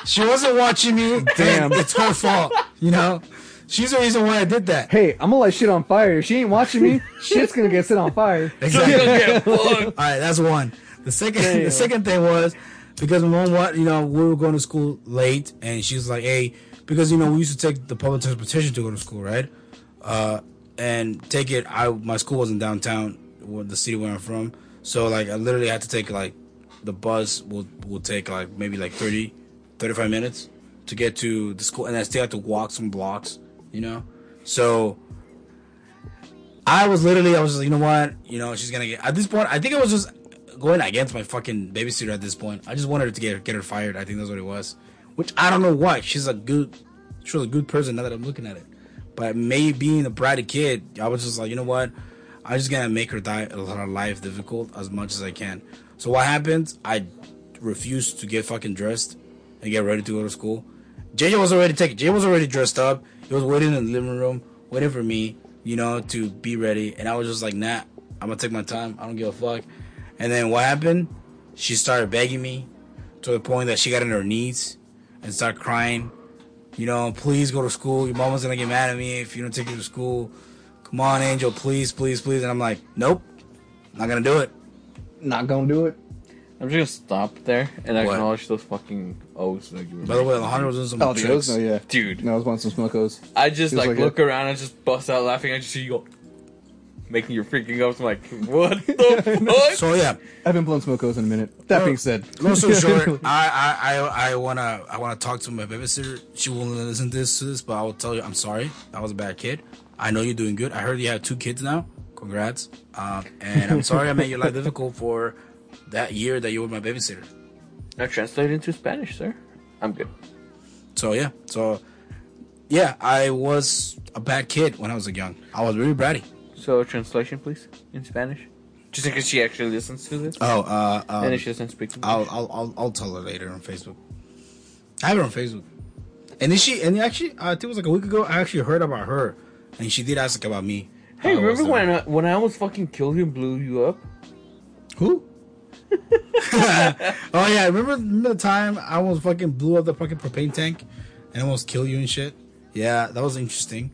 [SPEAKER 2] She wasn't watching me.
[SPEAKER 3] Damn.
[SPEAKER 2] Damn, it's her fault. You know, she's the reason why I did that.
[SPEAKER 3] Hey, I'm gonna light shit on fire. If she ain't watching me, shit's gonna get set on fire. <laughs>
[SPEAKER 2] Exactly.
[SPEAKER 4] Yeah.
[SPEAKER 2] All right, that's one. The second, the second thing was because my mom, what you know, we were going to school late, and she was like, "Hey," because you know we used to take the public transportation to go to school, right? Uh, and take it. I my school wasn't downtown, where the city where I'm from, so like I literally had to take like the bus will will take like maybe like 30, 35 minutes to get to the school, and I still had to walk some blocks, you know. So I was literally, I was just, like, you know what, you know, she's gonna get. At this point, I think it was just going against my fucking babysitter. At this point, I just wanted to get get her fired. I think that's what it was. Which I don't know why. She's a good, she was a good person. Now that I'm looking at it, but maybe being a bratty kid, I was just like, you know what, I'm just gonna make her die uh, her life difficult as much as I can. So what happened? I refused to get fucking dressed and get ready to go to school. JJ was already taken. JJ was already dressed up. He was waiting in the living room, waiting for me, you know, to be ready. And I was just like, nah, I'm gonna take my time. I don't give a fuck. And then what happened? She started begging me to the point that she got on her knees and start crying. You know, please go to school. Your mama's gonna get mad at me if you don't take her to school. Come on, Angel, please, please, please. And I'm like, nope, not gonna do it.
[SPEAKER 3] Not gonna do it.
[SPEAKER 4] I'm just gonna stop there and
[SPEAKER 2] What?
[SPEAKER 4] acknowledge those fucking O's that you were
[SPEAKER 2] By the way,
[SPEAKER 4] making.
[SPEAKER 2] Alejandro was doing some
[SPEAKER 3] Oh, the
[SPEAKER 2] tricks.
[SPEAKER 3] O's? No, yeah.
[SPEAKER 4] Dude,
[SPEAKER 3] No, I was wanting some smokos.
[SPEAKER 4] I just
[SPEAKER 3] Feels
[SPEAKER 4] like,
[SPEAKER 3] like
[SPEAKER 4] look
[SPEAKER 3] it.
[SPEAKER 4] around and just bust out laughing. I just see you go making your freaking ups. I'm like, what the fuck?
[SPEAKER 2] So yeah,
[SPEAKER 3] I haven't blown smokos in a minute. That being said,
[SPEAKER 2] long story <laughs> short, I, I, I, I wanna, I wanna talk to my babysitter. She won't listen to this, to this, but I will tell you, I'm sorry. I was a bad kid. I know you're doing good. I heard you have two kids now. Congrats. Um, and I'm sorry I made your life difficult for that year that you were my babysitter.
[SPEAKER 4] Now translated into Spanish, sir. I'm good.
[SPEAKER 2] So yeah, so yeah, I was a bad kid when I was a young. I was really bratty.
[SPEAKER 4] So translation, please, in Spanish. Just in case she actually listens to this,
[SPEAKER 2] Oh, uh, um,
[SPEAKER 4] and if she doesn't speak English.
[SPEAKER 2] I'll, I'll, I'll, I'll tell her later on Facebook. I have her on Facebook. And then she, and actually, I think it was like a week ago. I actually heard about her, and she did ask about me.
[SPEAKER 4] hey, remember when I, when I almost fucking killed you and blew you up?
[SPEAKER 2] Who? <laughs> oh yeah, remember, remember the time I almost fucking blew up the fucking propane tank and almost kill you and shit. Yeah, that was interesting.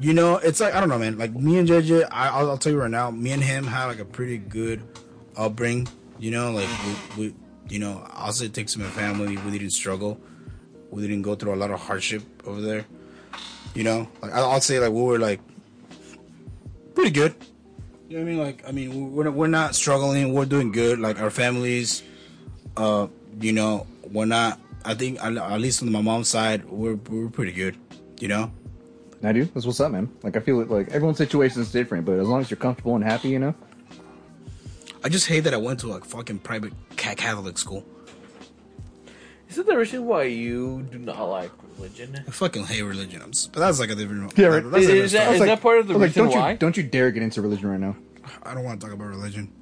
[SPEAKER 2] You know, it's like I don't know, man. Like me and JJ, I, I'll, I'll tell you right now, me and him had like a pretty good upbringing. You know, like we, we you know, I'll say it takes my family. We didn't struggle. We didn't go through a lot of hardship over there. You know, like I'll, I'll say like we were like pretty good. You know what I mean? Like, I mean, we're we're not struggling. We're doing good. Like our families, uh, you know, we're not. I think at least on my mom's side, we're we're pretty good. You know.
[SPEAKER 3] I do. That's what's up, man. Like I feel it. Like everyone's situation is different, but as long as you're comfortable and happy, you know.
[SPEAKER 2] I just hate that I went to like fucking private Catholic school.
[SPEAKER 4] Is that the reason why you do not like religion?
[SPEAKER 2] I fucking hate religion. I'm, but that's like a different.
[SPEAKER 3] Yeah, right.
[SPEAKER 2] That's a different
[SPEAKER 4] Is that-
[SPEAKER 2] story.
[SPEAKER 4] that part of the
[SPEAKER 3] I like,
[SPEAKER 4] reason
[SPEAKER 3] don't
[SPEAKER 4] why?
[SPEAKER 3] You, don't you dare get into religion right now.
[SPEAKER 2] I don't want to talk about religion.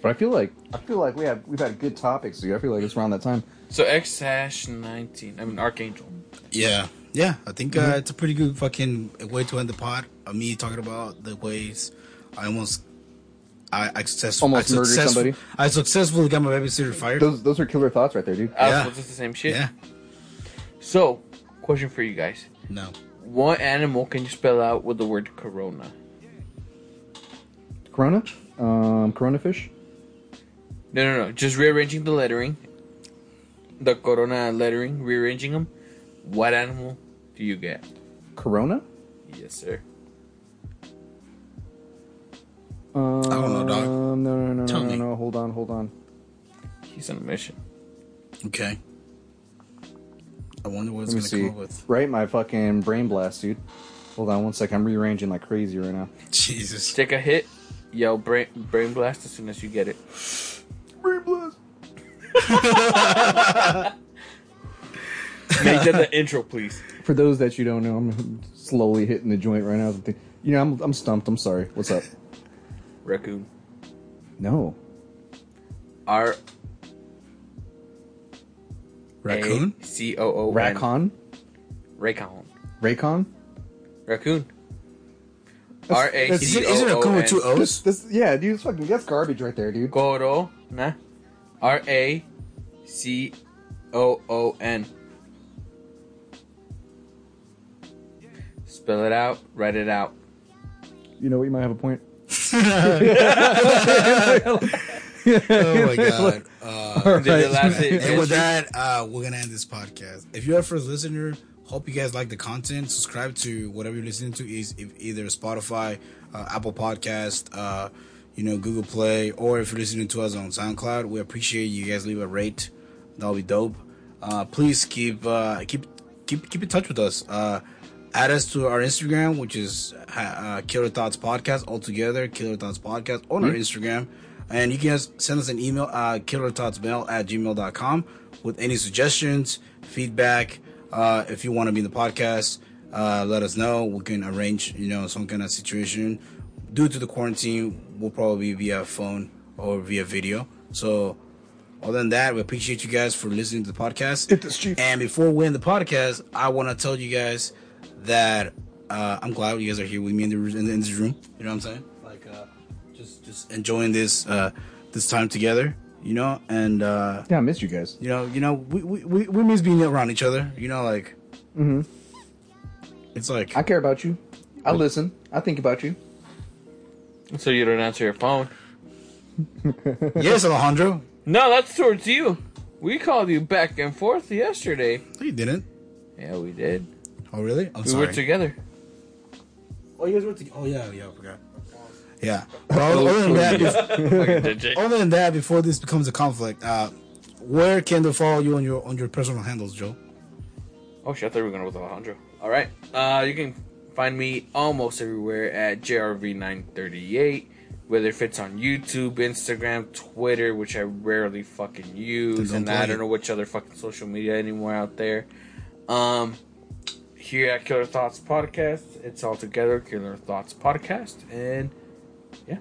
[SPEAKER 3] But I feel like I feel like we have we've had good topics. So I feel like it's around that time.
[SPEAKER 4] So X hash nineteen. I mean Archangel.
[SPEAKER 2] Yeah, yeah. I think uh, it's a pretty good fucking way to end the pod. Of me talking about the ways I almost. I, I, success,
[SPEAKER 3] Almost
[SPEAKER 2] I
[SPEAKER 3] murdered
[SPEAKER 2] success-
[SPEAKER 3] somebody.
[SPEAKER 2] I successfully got my babysitter fired.
[SPEAKER 3] Those those are killer thoughts right there, dude.
[SPEAKER 4] I
[SPEAKER 2] Yeah.
[SPEAKER 4] was just the same shit.
[SPEAKER 2] yeah.
[SPEAKER 4] So, question for you guys:
[SPEAKER 2] No.
[SPEAKER 4] What animal can you spell out with the word corona?
[SPEAKER 3] Corona, um, Corona fish.
[SPEAKER 4] No, no, no. Just rearranging the lettering. The corona lettering, rearranging them. What animal do you get?
[SPEAKER 3] Corona.
[SPEAKER 4] Yes, sir.
[SPEAKER 3] Um, I
[SPEAKER 2] don't know, dog.
[SPEAKER 3] No, no, no,
[SPEAKER 2] Tell
[SPEAKER 3] no, no,
[SPEAKER 2] me.
[SPEAKER 3] no. Hold on, hold on.
[SPEAKER 4] He's on a mission.
[SPEAKER 2] Okay. I wonder what it's
[SPEAKER 3] Let me
[SPEAKER 2] gonna come up with.
[SPEAKER 3] Right, my fucking brain blast, dude. Hold on one sec. I'm rearranging like crazy right now. <laughs>
[SPEAKER 2] Jesus.
[SPEAKER 4] Take a hit, yell brain, brain blast as soon as you get it.
[SPEAKER 3] Brain blast. <laughs> <laughs>
[SPEAKER 4] Make that the intro, please.
[SPEAKER 3] For those that you don't know, I'm slowly hitting the joint right now. You know, I'm I'm stumped. I'm sorry. What's up?
[SPEAKER 4] Raccoon.
[SPEAKER 3] No.
[SPEAKER 4] R
[SPEAKER 2] Raccoon?
[SPEAKER 4] C O O N.
[SPEAKER 3] Raccoon.
[SPEAKER 4] Raycon.
[SPEAKER 3] Raycon.
[SPEAKER 4] Raccoon. R A
[SPEAKER 2] Is
[SPEAKER 4] C
[SPEAKER 2] it, is it
[SPEAKER 4] O
[SPEAKER 2] raccoon
[SPEAKER 4] O
[SPEAKER 2] with two
[SPEAKER 4] N.
[SPEAKER 2] O's?
[SPEAKER 3] This, yeah, dude, it's fucking that's garbage right there, dude.
[SPEAKER 4] Corona. R A C O O N. Spell it out. Write it out.
[SPEAKER 3] You know what? You might have a point. <laughs> <laughs>
[SPEAKER 2] Oh my god. Uh,
[SPEAKER 3] All
[SPEAKER 4] Did the last hit-
[SPEAKER 2] and with that, uh, we're gonna end this podcast. If you're a first listener, hope you guys like the content. Subscribe to whatever you're listening to, is either Spotify, uh, Apple Podcast, uh, you know, Google Play, or if you're listening to us on SoundCloud. We appreciate you guys leave a rate. That'll be dope. Uh, please keep uh, keep keep keep in touch with us. Add us to our Instagram, which is uh, Killer Thoughts Podcast altogether. Killer Thoughts Podcast on our Instagram. And you can send us an email, uh, killerthoughtsmail at gmail.com with any suggestions, feedback. Uh, if you want to be in the podcast, uh, let us know. We can arrange, you know, some kind of situation. Due to the quarantine, we'll probably be via phone or via video. So, other than that, we appreciate you guys for listening to the podcast.
[SPEAKER 3] Hit this, Chief.
[SPEAKER 2] And before we end the podcast, I want to tell you guys that uh, I'm glad you guys are here with me in, the, in, in this room. You know what I'm saying? Like, uh, just just enjoying this uh, this time together. You know, and uh,
[SPEAKER 3] Yeah, I miss you guys.
[SPEAKER 2] you know, you know, we we, we, we miss being around each other. You know, like,
[SPEAKER 3] mm-hmm.
[SPEAKER 2] it's like
[SPEAKER 3] I care about you. I listen. I think about you.
[SPEAKER 4] So you don't answer your phone. <laughs>
[SPEAKER 2] yes, Alejandro.
[SPEAKER 4] No, that's towards you. We called you back and forth yesterday.
[SPEAKER 2] No, you didn't.
[SPEAKER 4] Yeah, we did.
[SPEAKER 2] Oh, really? I'm
[SPEAKER 4] We
[SPEAKER 2] sorry.
[SPEAKER 4] were together.
[SPEAKER 2] oh, you guys were together. Oh, yeah, yeah, I forgot. Yeah. Well, other than that, bef- <laughs>
[SPEAKER 4] Fucking JJ.
[SPEAKER 2] other than that, before this becomes a conflict, uh, where can they follow you on your on your personal handles, Joe?
[SPEAKER 4] Oh shit, I thought we were going with Alejandro. Alright. Uh you can find me almost everywhere at JRV938. Whether if it's on YouTube, Instagram, Twitter, which I rarely fucking use, and I don't know which other fucking social media anymore out there. Um here at Killer Thoughts Podcast, it's all together, Killer Thoughts Podcast, and yeah.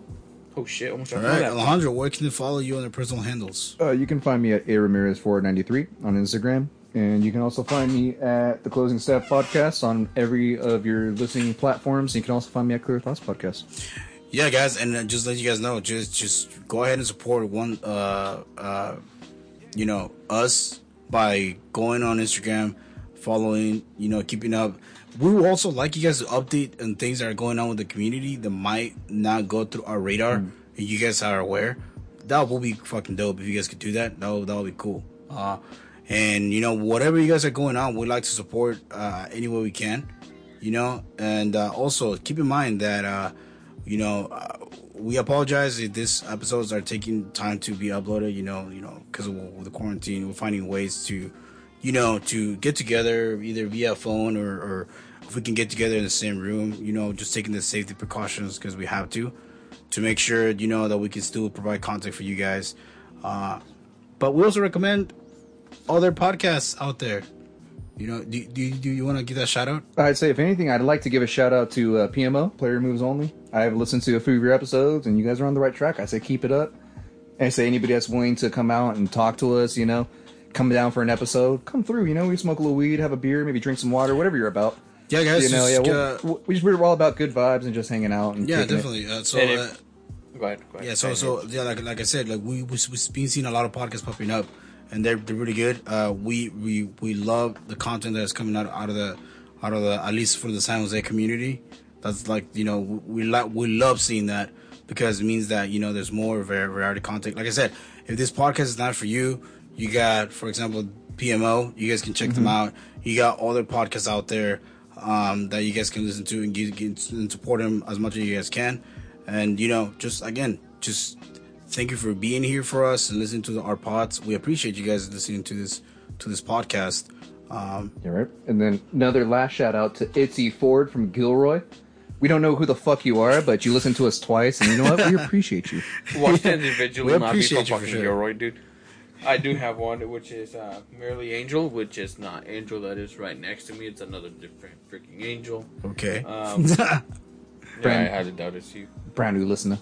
[SPEAKER 4] Oh shit, almost
[SPEAKER 2] All
[SPEAKER 4] forgot
[SPEAKER 2] right,
[SPEAKER 4] that.
[SPEAKER 2] Alejandro, where can they follow you on their personal handles?
[SPEAKER 3] Uh, you can find me at a ramirez 493 on Instagram, and you can also find me at the Coaching Staff Podcast on every of your listening platforms. You can also find me at Killer Thoughts Podcast.
[SPEAKER 2] Yeah, guys, and uh, just let you guys know, just just go ahead and support one, uh, uh, you know, us by going on Instagram, following, you know, keeping up. We would also like you guys to update on things that are going on with the community that might not go through our radar, and you guys are aware. That will be fucking dope if you guys could do that. That would, that would be cool. Uh, and you know, whatever you guys are going on, we'd like to support uh, any way we can you know and uh, also keep in mind that uh, you know uh, we apologize if these episodes are taking time to be uploaded you know you know because of the quarantine we're finding ways to you know to get together either via phone or, or if we can get together in the same room you know just taking the safety precautions because we have to to make sure you know that we can still provide content for you guys uh, but we also recommend other podcasts out there you know do, do, do you want to give that shout out
[SPEAKER 3] I'd say, if anything, I'd like to give a shout out to uh, PMO, Player Moves Only. I've listened to a few of your episodes, and you guys are on the right track. I say, keep it up. I say, anybody that's willing to come out and talk to us, you know, come down for an episode, come through. You know, we smoke a little weed, have a beer, maybe drink some water, whatever you're about.
[SPEAKER 2] yeah guys
[SPEAKER 3] you know,
[SPEAKER 2] just,
[SPEAKER 3] yeah,
[SPEAKER 2] uh,
[SPEAKER 3] we'll, we just, we're all about good vibes and just hanging out. And
[SPEAKER 2] Yeah, definitely. Uh, so,
[SPEAKER 4] And
[SPEAKER 2] uh,
[SPEAKER 4] Go ahead. Go ahead.
[SPEAKER 2] yeah, so, so, yeah, like, like I said, like we we we've been seeing a lot of podcasts popping up, and they're they're really good. Uh, we we we love the content that's coming out out of the out of the at least for the San Jose community. That's like you know we like we love seeing that because it means that you know there's more variety content. Like I said, if this podcast is not for you, you got for example PMO. You guys can check them out. You got other podcasts out there um, that you guys can listen to and, get, get, and support them as much as you guys can. And you know, just again, just thank you for being here for us and listening to the, our pods. We appreciate you guys listening to this to this podcast. Um,
[SPEAKER 3] You're right. And then another last shout out to Itzy Ford from Gilroy. We don't know who the fuck you are, but you listened to us twice, and you know what? We <laughs> appreciate you.
[SPEAKER 4] Watch that individually,
[SPEAKER 2] We
[SPEAKER 4] not be
[SPEAKER 2] appreciate
[SPEAKER 4] from
[SPEAKER 2] you
[SPEAKER 4] fucking
[SPEAKER 2] sure.
[SPEAKER 4] Gilroy, dude. I do have one, which is uh, Merely Angel, which is not Angel that is right next to me. It's another different freaking Angel.
[SPEAKER 2] okay.
[SPEAKER 4] Um, <laughs> yeah, I
[SPEAKER 3] Brand-
[SPEAKER 4] had to doubt it's you.
[SPEAKER 3] Brand new listener.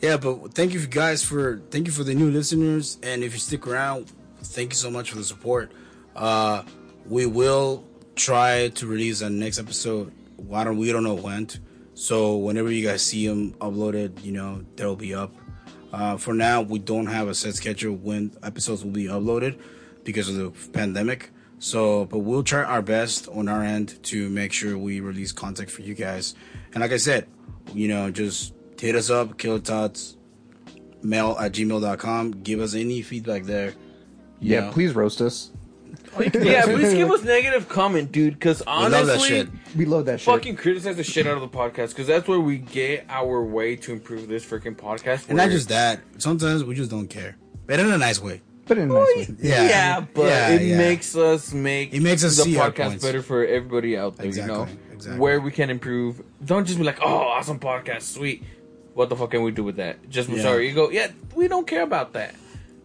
[SPEAKER 2] Yeah, but thank you guys for thank you for the new listeners, and if you stick around, thank you so much for the support. Uh, we will try to release our next episode. Why don't we don't know when? So whenever you guys see them uploaded, you know they'll be up. Uh, for now, we don't have a set schedule when episodes will be uploaded because of the pandemic. So, but we'll try our best on our end to make sure we release content for you guys. And like I said, you know, just hit us up, kill tots, mail at gmail.com. Give us any feedback there.
[SPEAKER 3] Yeah,
[SPEAKER 2] know.
[SPEAKER 3] please roast us.
[SPEAKER 4] Yeah, please give us negative comment, dude. Because
[SPEAKER 2] love that
[SPEAKER 4] honestly,
[SPEAKER 2] shit.
[SPEAKER 3] We love that shit.
[SPEAKER 4] fucking criticize the shit out of the podcast because that's where we get our way to improve this freaking podcast.
[SPEAKER 2] And not just that, sometimes we just don't care. But in a nice way.
[SPEAKER 3] but in a nice way.
[SPEAKER 2] Yeah.
[SPEAKER 4] Yeah, but
[SPEAKER 2] Yeah,
[SPEAKER 4] it
[SPEAKER 2] yeah.
[SPEAKER 4] makes us make
[SPEAKER 2] It makes us
[SPEAKER 4] the
[SPEAKER 2] see
[SPEAKER 4] podcast better for everybody out there.
[SPEAKER 2] Exactly,
[SPEAKER 4] You know,
[SPEAKER 2] exactly.
[SPEAKER 4] where we can improve. Don't just be like, "Oh, awesome podcast, sweet." What the fuck can we do with that? Just with
[SPEAKER 2] Yeah.
[SPEAKER 4] our ego? Yeah, we don't care about that.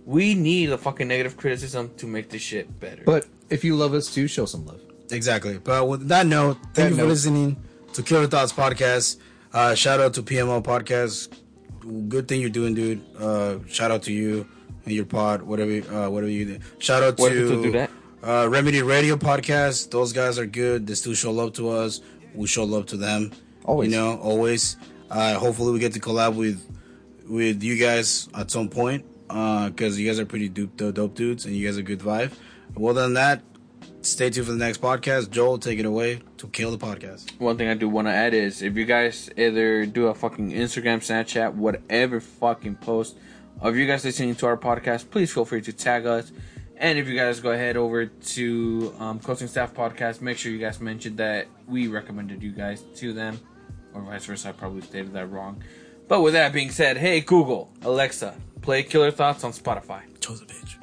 [SPEAKER 4] We need a fucking negative criticism to make this shit better.
[SPEAKER 3] But if you love us too, show some love.
[SPEAKER 2] Exactly. But with that note, thank
[SPEAKER 3] That
[SPEAKER 2] you for listening to Killer Thoughts Podcast. Uh, shout out to PMO Podcast. Good thing you're doing, dude. Uh, shout out to you and your pod, whatever, uh, whatever you do. Shout out
[SPEAKER 4] Why
[SPEAKER 2] to,
[SPEAKER 4] do that?
[SPEAKER 2] Uh, Remedy Radio Podcast. Those guys are good. They still show love to us. We show love to them.
[SPEAKER 3] Always.
[SPEAKER 2] You know, always. Uh, hopefully, we get to collab with with you guys at some point because you guys are pretty dope, dope, dope dudes and you guys are good vibe. Well, than that, stay tuned for the next podcast. Joel, take it away to kill the podcast.
[SPEAKER 4] One thing I do want to add is if you guys either do a fucking Instagram, Snapchat, whatever fucking post of you guys listening to our podcast, please feel free to tag us. And if you guys go ahead over to um, Coaching Staff Podcast, make sure you guys mention that we recommended you guys to them, or vice versa. I probably stated that wrong. But with that being said, hey Google, Alexa, play Killer Thoughts on Spotify.
[SPEAKER 2] Chose a bitch.